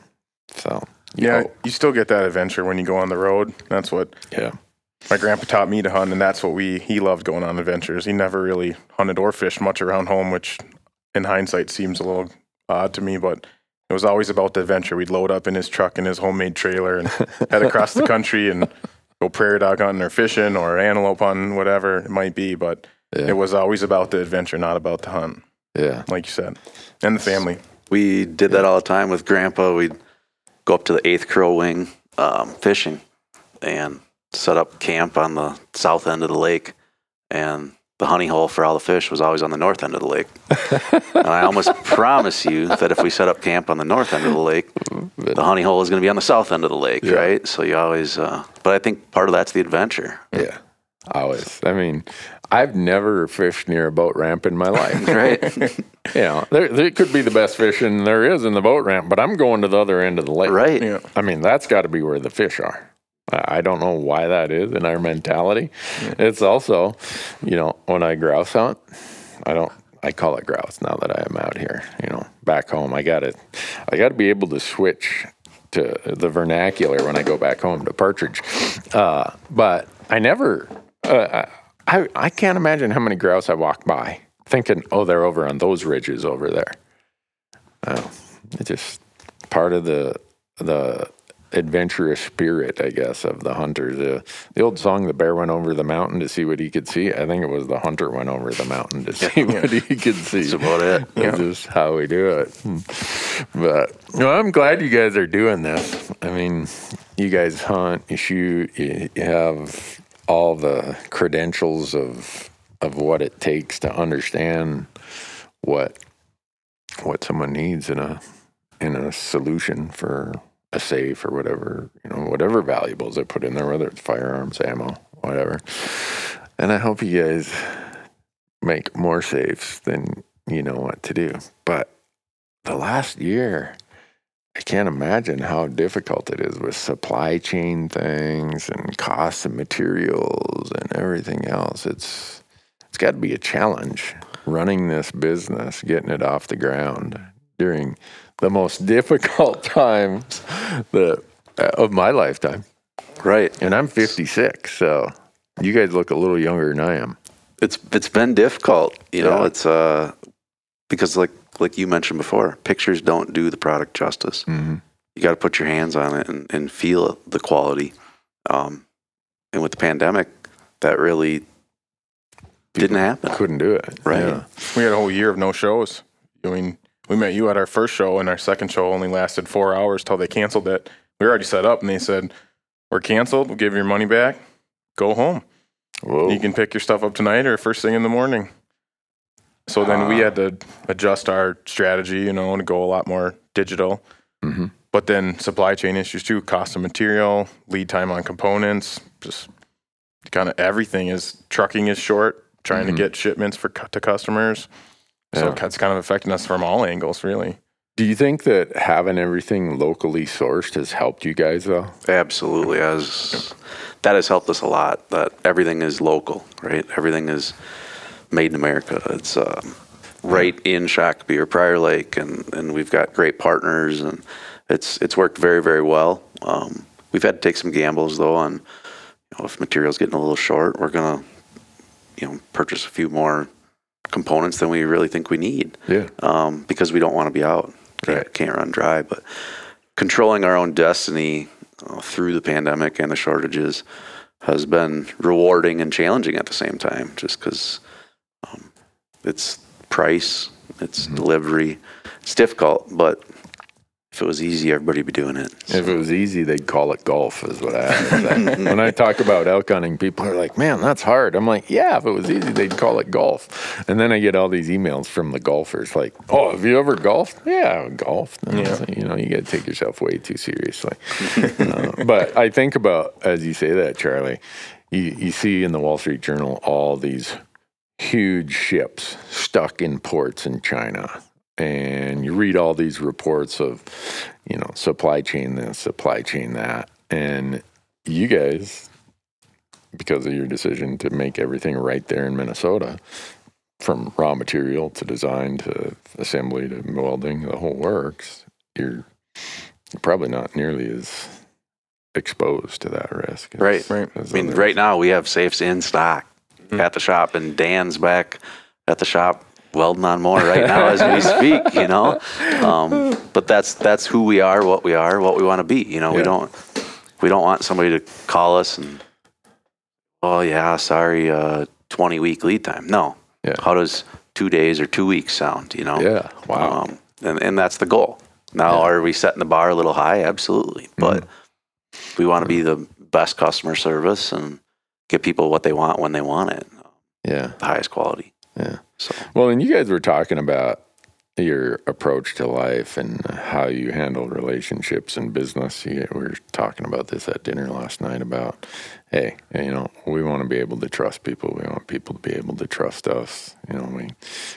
So you Yeah, know, you still get that adventure when you go on the road. That's what yeah, my grandpa taught me to hunt, and that's what we he loved going on adventures. He never really hunted or fished much around home, which in hindsight seems a little odd to me, but it was always about the adventure. We'd load up in his truck in his homemade trailer and [LAUGHS] head across the country and go prairie dog hunting or fishing or antelope hunting, whatever it might be. But Yeah. it was always about the adventure, not about the hunt, yeah, like you said, and the family. We did that all the time with Grandpa. We'd go up to the Eighth Crow Wing um, fishing and set up camp on the south end of the lake. And the honey hole for all the fish was always on the north end of the lake. [LAUGHS] and I almost promise you that if we set up camp on the north end of the lake, the honey hole is going to be on the south end of the lake, Yeah. right? So you always, uh, but I think part of that's the adventure, yeah. Always. I mean, I've never fished near a boat ramp in my life. [LAUGHS] right? [LAUGHS] you know, there, there could be the best fishing there is in the boat ramp, but I'm going to the other end of the lake. right. Yeah. I mean, that's got to be where the fish are. I don't know why that is in our mentality. It's also, you know, when I grouse hunt, I don't. I call it grouse now that I am out here. You know, back home, I got to, I got to be able to switch to the vernacular when I go back home to partridge. Uh, but I never. Uh, I I can't imagine how many grouse I walk by thinking, oh, they're over on those ridges over there. Oh, it's just part of the the adventurous spirit, I guess, of the hunters. Uh, the old song, "The bear went over the mountain to see what he could see." I think it was the hunter went over the mountain to see [LAUGHS] what he could see. That's about it. That's just how we do it. But well, I'm glad you guys are doing this. I mean, you guys hunt, you shoot, you, you have all the credentials of of what it takes to understand what what someone needs in a in a solution for a safe or whatever, you know, whatever valuables I put in there, whether it's firearms, ammo, whatever. And I hope you guys make more safes than you know what to do. But the last year, I can't imagine how difficult it is with supply chain things and costs of materials and everything else. It's it's got to be a challenge running this business, getting it off the ground during the most difficult [LAUGHS] times that, of my lifetime. Right. And I'm 56, so you guys look a little younger than I am. It's it's been difficult. You know, Yeah. it's uh because like like you mentioned before, pictures don't do the product justice. Mhm. You got to put your hands on it and, and feel the quality. Um, and with the pandemic, that really didn't happen. Couldn't do it. Right. Yeah. We had a whole year of no shows. I mean, we met you at our first show, and our second show only lasted four hours till they canceled it. We were already set up, and they said, "We're canceled. We'll give you your money back. Go home. Whoa. You can pick your stuff up tonight or first thing in the morning." So then we Ah. had to adjust our strategy, you know, to go a lot more digital. Mhm. But then supply chain issues too, cost of material, lead time on components, just kind of everything is trucking is short, trying Mhm. to get shipments for to customers. So Yeah. it's kind of affecting us from all angles, really. Do you think that having everything locally sourced has helped you guys though? Absolutely, as that has helped us a lot. That everything is local, right? Everything is made in America. It's um, right in Shakopee or Prior Lake, and, and we've got great partners, and it's it's worked very very well. Um, we've had to take some gambles though on you know, if material's getting a little short, we're gonna you know purchase a few more components than we really think we need Yeah. um, because we don't want to be out. Can't, Right. can't run dry. But controlling our own destiny uh, through the pandemic and the shortages has been rewarding and challenging at the same time. Just because um, it's price, it's delivery, it's difficult. But if it was easy, everybody'd be doing it. If it was easy, they'd call it golf, is what I have [LAUGHS] when I talk about elk hunting, people are like, man, that's hard. I'm like, yeah, if it was easy, they'd call it golf. And then I get all these emails from the golfers like, oh, have you ever golfed? Yeah, I golfed. Yeah. so, you know, you got to take yourself way too seriously. Uh, but I think about, as you say that, Charlie, you, you see in the Wall Street Journal all these huge ships stuck in ports in China. And you read all these reports of, you know, supply chain this, supply chain that. And you guys, because of your decision to make everything right there in Minnesota, from raw material to design to assembly to welding, the whole works, you're probably not nearly as exposed to that risk. as- Right. Right. as I mean, others. right now we have safes in stock mm-hmm. at the shop, and Dan's back at the shop welding on more right now as we [LAUGHS] speak. You know, um, but that's that's who we are, what we are, what we want to be. You know, Yeah. we don't we don't want somebody to call us and, oh yeah, sorry, uh, twenty week lead time. No, Yeah. how does two days or two weeks sound? You know, Yeah. Wow. um, and and that's the goal. Now, Yeah. Mm-hmm. are we setting the bar a little high? Absolutely, but we want to be the best customer service and get people what they want when they want it, yeah. the highest quality. Yeah. So Well, and you guys were talking about your approach to life and how you handle relationships and business. You, we were talking about this at dinner last night about, hey, you know, we want to be able to trust people. We want people to be able to trust us. You know, we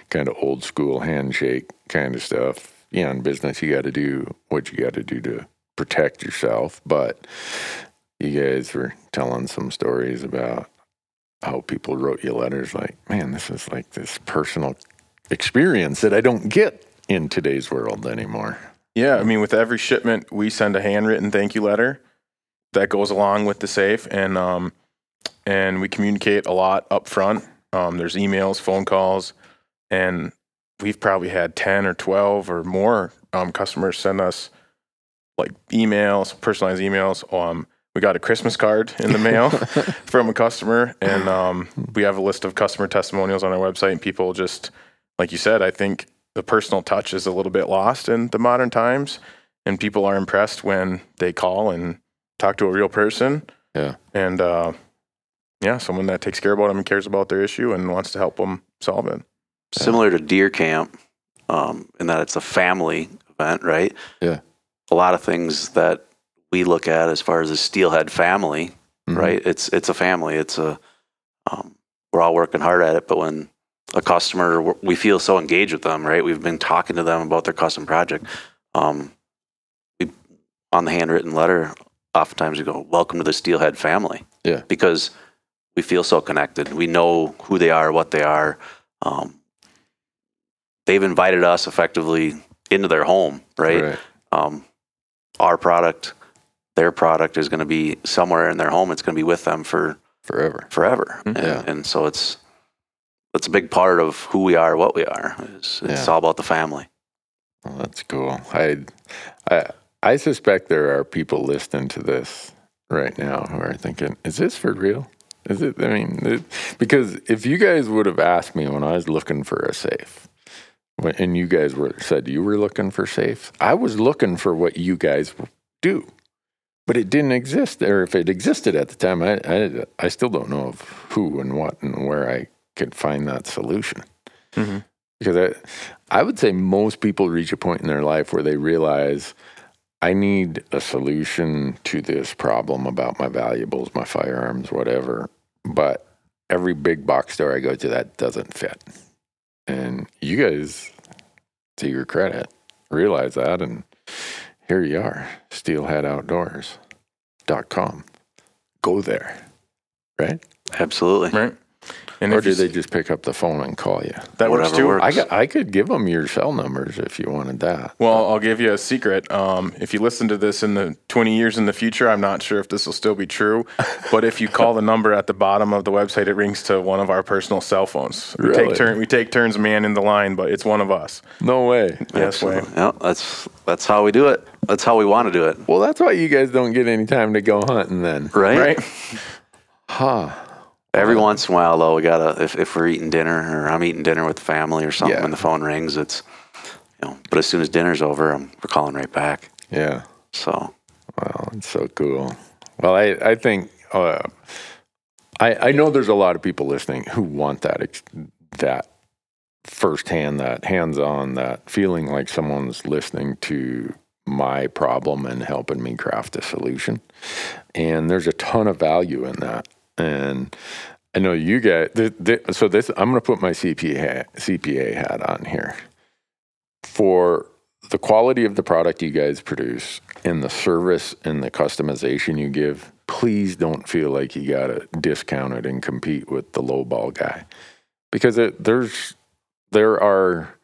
kind of old school handshake kind of stuff. Yeah, in business, you got to do what you got to do to protect yourself. But you guys were telling some stories about how people wrote you letters like, man, this is like this personal experience that I don't get in today's world anymore. Yeah, I mean, with every shipment, we send a handwritten thank you letter that goes along with the safe, and um, and we communicate a lot up front. Um, there's emails, phone calls, and we've probably had ten or twelve or more um, customers send us like emails, personalized emails. Um, we got a Christmas card in the mail [LAUGHS] from a customer, and um, we have a list of customer testimonials on our website. And people just, like you said, I think the personal touch is a little bit lost in the modern times, and people are impressed when they call and talk to a real person. Yeah. and uh, yeah, someone that takes care about them and cares about their issue and wants to help them solve it. similar to deer camp, um, in that it's a family event, right? Yeah. A lot of things that we look at as far as the steelhead family, Mhm. right? It's it's a family. It's a um, we're all working hard at it. But when a customer, we feel so engaged with them, right? We've been talking to them about their custom project. Um, we on the handwritten letter, oftentimes we go, "Welcome to the steelhead family." Yeah. because we feel so connected. We know who they are, what they are. Um, they've invited us effectively into their home, right? Right. um, our product, their product is going to be somewhere in their home. It's going to be with them for Forever. forever, hmm. and, Yeah. and so it's it's a big part of who we are, what we are. It's, it's Yeah. all about the family. Well, that's cool. I, I, I suspect there are people listening to this right now who are thinking, "Is this for real? Is it? I mean, it, because if you guys would have asked me when I was looking for a safe, when- and you guys were said you were looking for safes, I was looking for what you guys do, but it didn't exist. Or if it existed at the time, I, I, I still don't know of who and what and where I could find that solution Mhm. because I, I would say most people reach a point in their life where they realize I need a solution to this problem about my valuables, my firearms, whatever. But every big box store I go to, that doesn't fit. And you guys, to your credit, realize that. And here you are, steelheadoutdoors.com. Go there, right? Absolutely. Right. And or if do they just pick up the phone and call you? that works too. works. I, got, I could give them your cell numbers if you wanted that. Well, I'll give you a secret. Um, if you listen to this in the 20 years in the future, I'm not sure if this will still be true, [LAUGHS] but if you call the number at the bottom of the website, it rings to one of our personal cell phones. We Really? take turn we take turns manning the line, but it's one of us. No way. Yes, way. Yeah, that's that's how we do it. That's how we want to do it, Well, that's why you guys don't get any time to go hunting then. right? Right? Huh. Every once in a while, though, we gotta if, if we're eating dinner or I'm eating dinner with the family or something, Yeah. and the phone rings, it's you know. But as soon as dinner's over, I'm we're calling right back. Yeah. So Wow, it's so cool. Well, I, I think uh, I I know there's a lot of people listening who want that ex- that firsthand, that hands-on, that feeling like someone's listening to my problem and helping me craft a solution. And there's a ton of value in that. And I know you guys. So this, I'm going to put my CPA hat, CPA hat on here for the quality of the product you guys produce and the service and the customization you give, please don't feel like you got to discount it and compete with the low ball guy because it, there's there are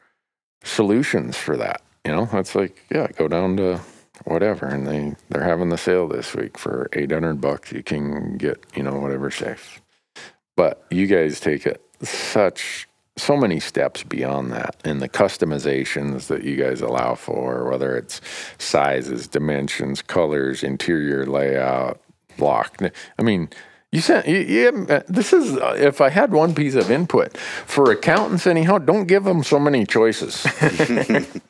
solutions for that. You know, it's like yeah, go down to whatever, and they they're having the sale this week for eight hundred bucks. You can get you know whatever safe, but you guys take it such so many steps beyond that and the customizations that you guys allow for whether it's sizes dimensions colors interior layout lock i mean you sent you, you this is uh, if i had one piece of input for accountants anyhow don't give them so many choices. [LAUGHS]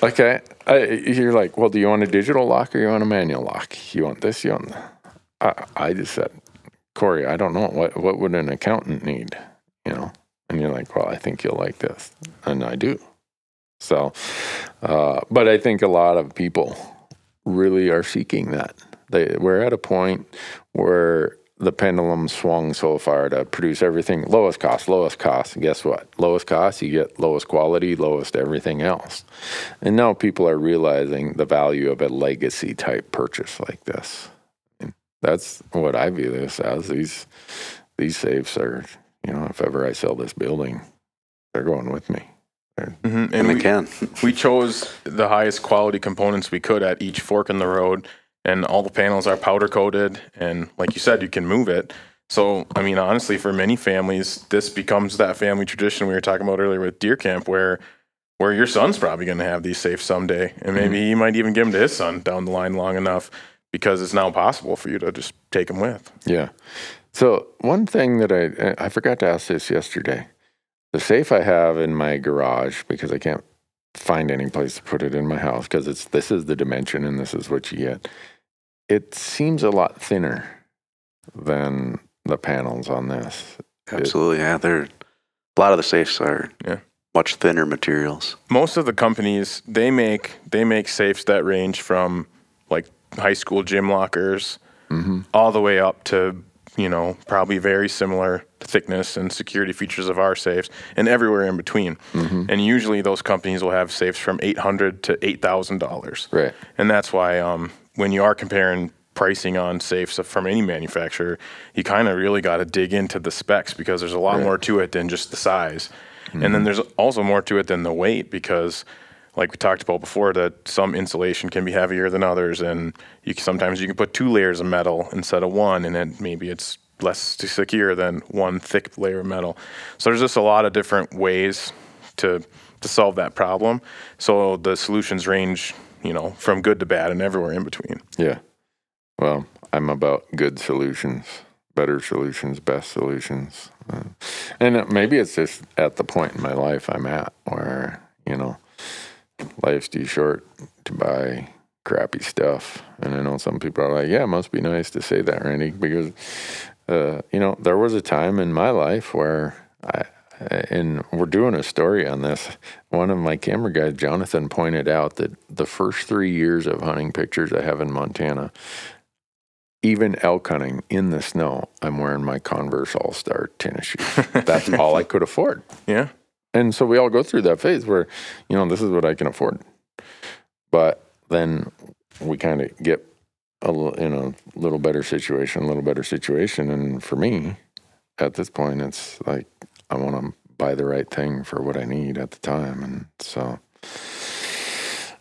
Okay? I, you're like well do you want a digital lock or you want a manual lock? You want this you want I, I just said corey i don't know. What what would an accountant need? You know? And you're like well i think you'll like this. And i do. So uh, but i think a lot of people really are seeking that. They we're at a point where the pendulum swung so far to produce everything lowest cost lowest cost. And guess what? Lowest cost you get lowest quality lowest everything else. And now people are realizing the value of a legacy type purchase like this. And that's what i view this as. These these safes are you know if ever i sell this building they're going with me. Mhm. and, And they we, can. [LAUGHS] we chose the highest quality components we could at each fork in the road, and all the panels are powder coated. And like you said, you can move it. So, I mean, honestly, for many families, this becomes that family tradition we were talking about earlier with deer camp, where where your son's probably going to have these safe someday, and mm-hmm. maybe he might even give them to his son down the line long enough because it's now possible for you to just take them with. Yeah. So one thing that I I forgot to ask this yesterday. The safe I have in my garage because I can't find any place to put it in my house because it's this is the dimension and this is what you get. It seems a lot thinner than the panels on this. Absolutely, yeah. They're a lot of the safes are Yeah. much thinner materials. most of the companies they make they make safes that range from like high school gym lockers, Mm-hmm. all the way up to you know probably very similar thickness and security features of our safes, and everywhere in between. Mm-hmm. And usually those companies will have safes from eight hundred to eight thousand dollars. Right. And that's why um, when you are comparing pricing on safes from any manufacturer, you kind of really got to dig into the specs because there's a lot more to it than just the size. And then there's also more to it than the weight because like we talked about before that some insulation can be heavier than others and you can, sometimes you can put two layers of metal instead of one and then maybe it's less secure than one thick layer of metal. So there's just a lot of different ways to to solve that problem. So the solutions range, you know, from good to bad and everywhere in between. Yeah. Well, I'm about good solutions, better solutions, best solutions. And maybe it's just at the point in my life I'm at where, you know, life's too short to buy crappy stuff. And I know some people are like, yeah, it must be nice to say that, Randy, because, uh, you know, there was a time in my life where I, and we're doing a story on this. One of my camera guys, Jonathan, pointed out that the first three years of hunting pictures I have in Montana, even elk hunting in the snow, I'm wearing my Converse All Star tennis shoes. [LAUGHS] That's all I could afford. Yeah. And so we all go through that phase where, you know, this is what I can afford. But then we kind of get a little, in a little better situation, a little better situation. And for me, at this point, it's like I want to buy the right thing for what I need at the time. And so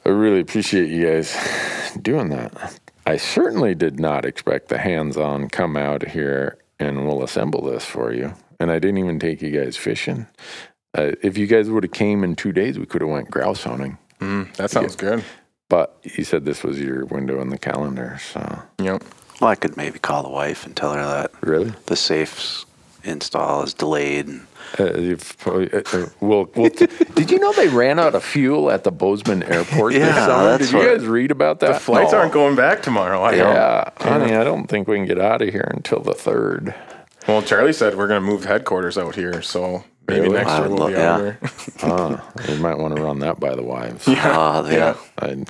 I really appreciate you guys doing that. I certainly did not expect the hands on come out here and we'll assemble this for you. And I didn't even take you guys fishing. Uh, if you guys would have came in two days, we could have went grouse hunting. Mm, that sounds good. But you said this was your window in the calendar, so Yep. Well, I could maybe call the wife and tell her that really, the safe's install is delayed. Uh, you've, uh, uh, we'll, we'll [LAUGHS] did you know they ran out of fuel at the Bozeman Airport this Yeah, summer? that's Did you guys read about that? The flights No. aren't going back tomorrow. I know. Yeah, honey, I don't think we can get out of here until the third. Well, Charlie said we're going to move headquarters out here, so maybe Really? next year we'll be lo- out yeah. here. Uh, you might want to run that by the wives. oh, [LAUGHS] yeah. I,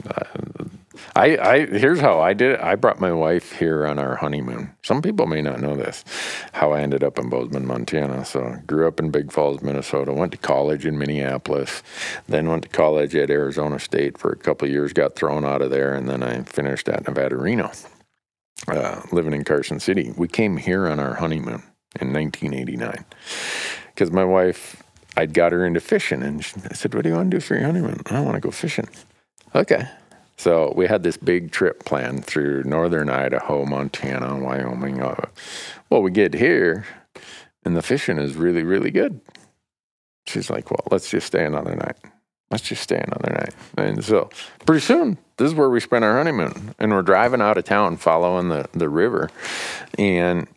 I, I, here's how I did it. I brought my wife here on our honeymoon. Some people may not know this, how I ended up in Bozeman, Montana. So grew up in Big Falls, Minnesota. Went to college in Minneapolis, then went to college at Arizona State for a couple of years. Got thrown out of there, and then I finished at Nevada Reno, uh, living in Carson City. We came here on our honeymoon in 1989 because my wife. I'd got her into fishing, and she, I said, "What do you want to do for your honeymoon?" I want to go fishing. Okay. So we had this big trip planned through northern Idaho, Montana, Wyoming. Uh, well, we get here, and the fishing is really, really good. She's like, "Well, let's just stay another night. Let's just stay another night." And so, pretty soon, this is where we spent our honeymoon, and we're driving out of town, following the the river, and.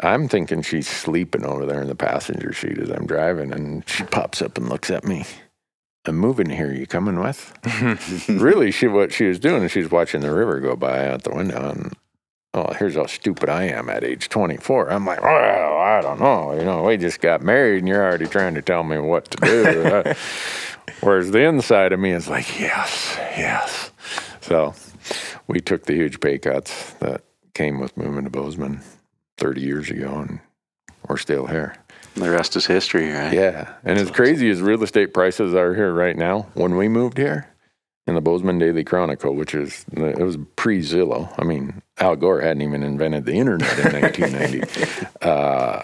I'm thinking she's sleeping over there in the passenger seat as I'm driving, and she pops up and looks at me. I'm moving here. You coming with? [LAUGHS] really, she what she was doing is she's watching the river go by out the window, and oh, here's how stupid I am at age 24. I'm like, well, I don't know. You know, we just got married, and you're already trying to tell me what to do. [LAUGHS] Whereas the inside of me is like, yes, yes. So we took the huge pay cuts that came with moving to Bozeman 30 years ago, and we're still here. The rest is history, right? Yeah. And as crazy as real estate prices are here right now, when we moved here in the Bozeman Daily Chronicle, which is, it was pre Zillow. I mean, Al Gore hadn't even invented the internet in 1990. [LAUGHS] uh,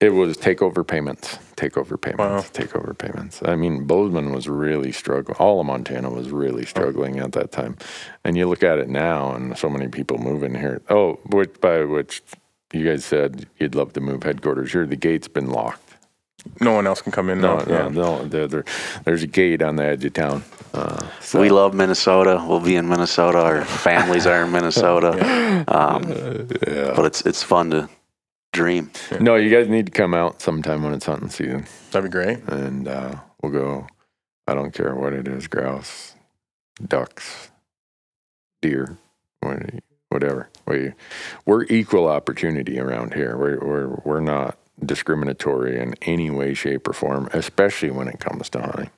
it was takeover payments, takeover payments, Wow. takeover payments. I mean, Bozeman was really struggling. All of Montana was really struggling at that time. And you look at it now, and so many people moving here. Oh, which by which you guys said you'd love to move headquarters here. The gate's been locked. No one else can come in No, now. no, Yeah. no. There, there, there's a gate on the edge of town. Uh, so, We love Minnesota. We'll be in Minnesota. Our families are in Minnesota. [LAUGHS] Um, But it's it's fun to dream. no, you guys need to come out sometime when it's hunting season, That'd be great. and uh, we'll go. I don't care what it is: grouse, ducks, deer, what- whatever. We we're equal opportunity around here. We're we're we're not discriminatory in any way, shape, or form, especially when it comes to hunting.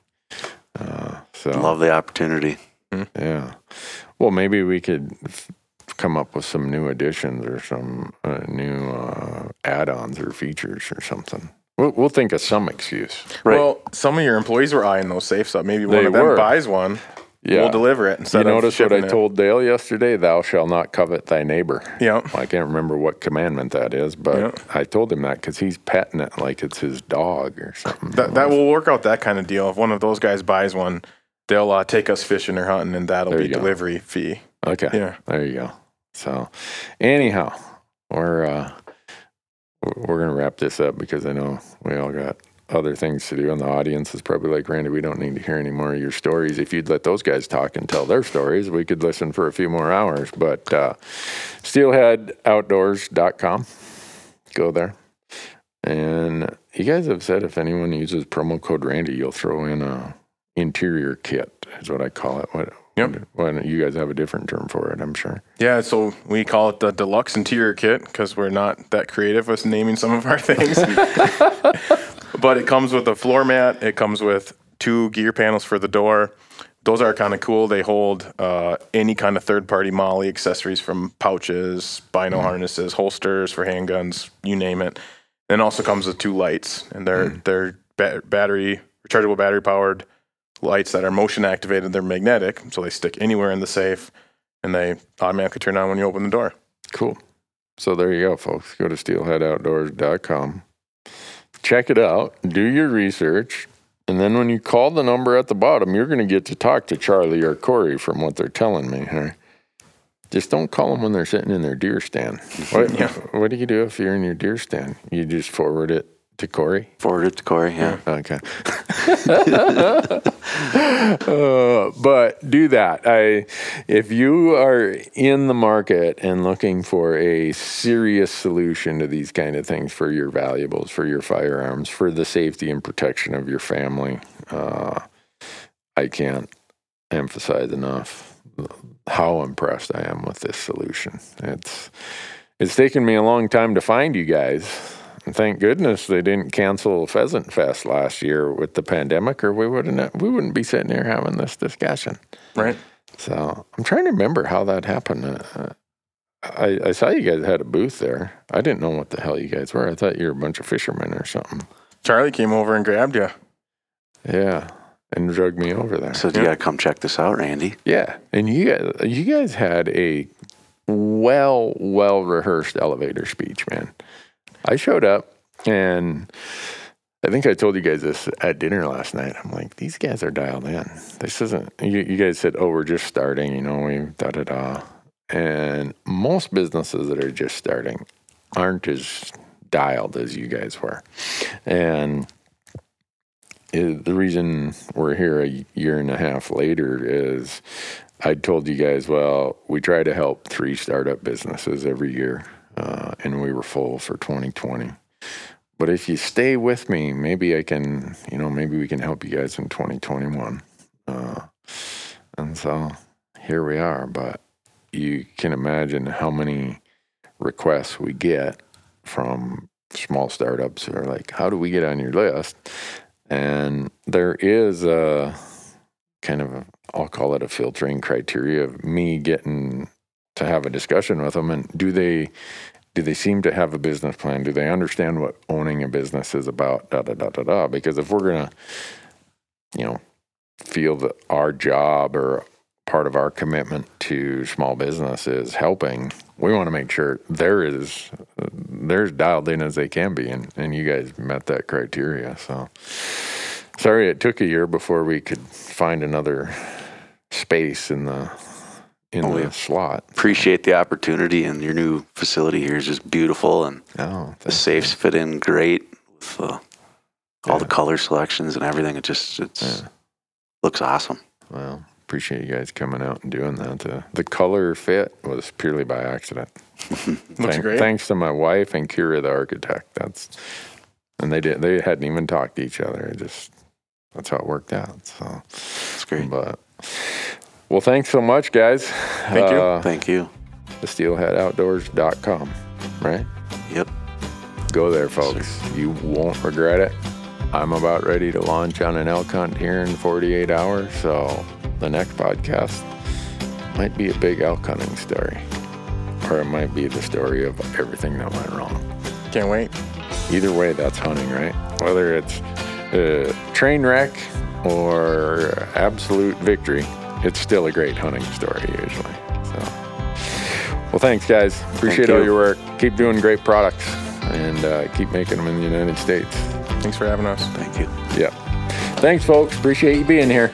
Uh, so Love the opportunity. Yeah. Well, maybe we could f- come up with some new additions or some uh, new uh, add-ons or features or something. We'll, we'll think of some excuse. Right. Well, some of your employees were eyeing those safes up. Maybe They one of them were. buys one. Yeah. We'll deliver it You instead notice what I it. told Dale yesterday? Thou shall not covet thy neighbor. Yeah. I can't remember what commandment that is, but Yeah. I told him that because he's petting it like it's his dog or something. That, that will work out that kind of deal. If one of those guys buys one, they'll uh, take us fishing or hunting, and that'll There be you go. delivery fee. Okay. Yeah. There you go. So, anyhow, we're uh, we're gonna wrap this up because I know we all got other things to do, and the audience is probably like, Randy, we don't need to hear any more of your stories. If you'd let those guys talk and tell their stories, we could listen for a few more hours. But uh, SteelheadOutdoors.com, go there. And you guys have said if anyone uses promo code Randy, you'll throw in a interior kit, is what I call it. What? Yep. Well, you guys have a different term for it, I'm sure. Yeah, so we call it the deluxe interior kit because we're not that creative with naming some of our things. [LAUGHS] [LAUGHS] but it comes with a floor mat. It comes with two gear panels for the door. Those are kind of cool. They hold uh, any kind of third-party MOLLE accessories from pouches, bino harnesses, holsters for handguns, you name it. Then also comes with two lights, and they're they're ba- battery rechargeable battery powered lights that are motion activated. They're magnetic, so they stick anywhere in the safe, and they automatically turn on when you open the door. Cool. So there you go, folks. Go to steelheadoutdoors.com. Check it out. Do your research. And then when you call the number at the bottom, you're going to get to talk to Charlie or Corey from what they're telling me here. Just don't call them when they're sitting in their deer stand. What, [LAUGHS] Yeah. what do you do if you're in your deer stand? You just forward it to Corey? Forward it to Corey. Yeah. Okay. [LAUGHS] Uh, but do that. I, if you are in the market and looking for a serious solution to these kind of things for your valuables, for your firearms, for the safety and protection of your family, uh, I can't emphasize enough how impressed I am with this solution. It's it's taken me a long time to find you guys. And thank goodness they didn't cancel Pheasant Fest last year with the pandemic, or we wouldn't we wouldn't be sitting here having this discussion. Right? So I'm trying to remember how that happened. Uh, I, I saw you guys had a booth there. I didn't know what the hell you guys were. I thought you were a bunch of fishermen or something. Charlie came over and grabbed you. Yeah, and drug me over there. So you got to come check this out, Randy. Yeah, and you guys, you guys had a well, well rehearsed elevator speech, man. I showed up, and I think I told you guys this at dinner last night. I'm like, these guys are dialed in. This isn't. You, you guys said, oh, we're just starting. You know, we da da da. And most businesses that are just starting aren't as dialed as you guys were, and the reason we're here a year and a half later is I told you guys, well, we try to help three startup businesses every year, uh, and we were full for 2020. But if you stay with me, maybe I can, you know, maybe we can help you guys in 2021. Uh, and so here we are. But you can imagine how many requests we get from small startups who are like, how do we get on your list? And there is a kind of, I'll call it a filtering criteria of me getting to have a discussion with them. And do they, do they seem to have a business plan? Do they understand what owning a business is about? Da da da da da. Because if we're gonna, you know, feel that our job or part of our commitment to small business is helping, we want to make sure there is they're as dialed in as they can be, and and you guys met that criteria. So sorry it took a year before we could find another space in the in Oh, the yeah. slot. Appreciate the opportunity, and your new facility here is just beautiful, and Oh, the thank- safes fit in great with uh, all the color selections and everything. It just it's Yeah. looks awesome. Well, appreciate you guys coming out and doing that. The, the color fit was purely by accident. [LAUGHS] Looks Thank- great. Thanks to my wife and Kira, the architect. That's and they did. They hadn't even talked to each other. It just that's how it worked out. So It's great. But well, thanks so much, guys. Thank you. Uh, Thank you. The steelheadoutdoors.com, right? Yep. Go there, folks. Sure. You won't regret it. I'm about ready to launch on an elk hunt here in 48 hours, so the next podcast might be a big elk hunting story, or it might be the story of everything that went wrong. Can't wait. Either way, that's hunting, right? Whether it's a train wreck or absolute victory, it's still a great hunting story usually. So, well, thanks guys. Appreciate Thank all you. your work. Keep doing great products and uh, keep making them in the United States. Thanks for having us. Thank you. Yeah. Thanks, folks. Appreciate you being here.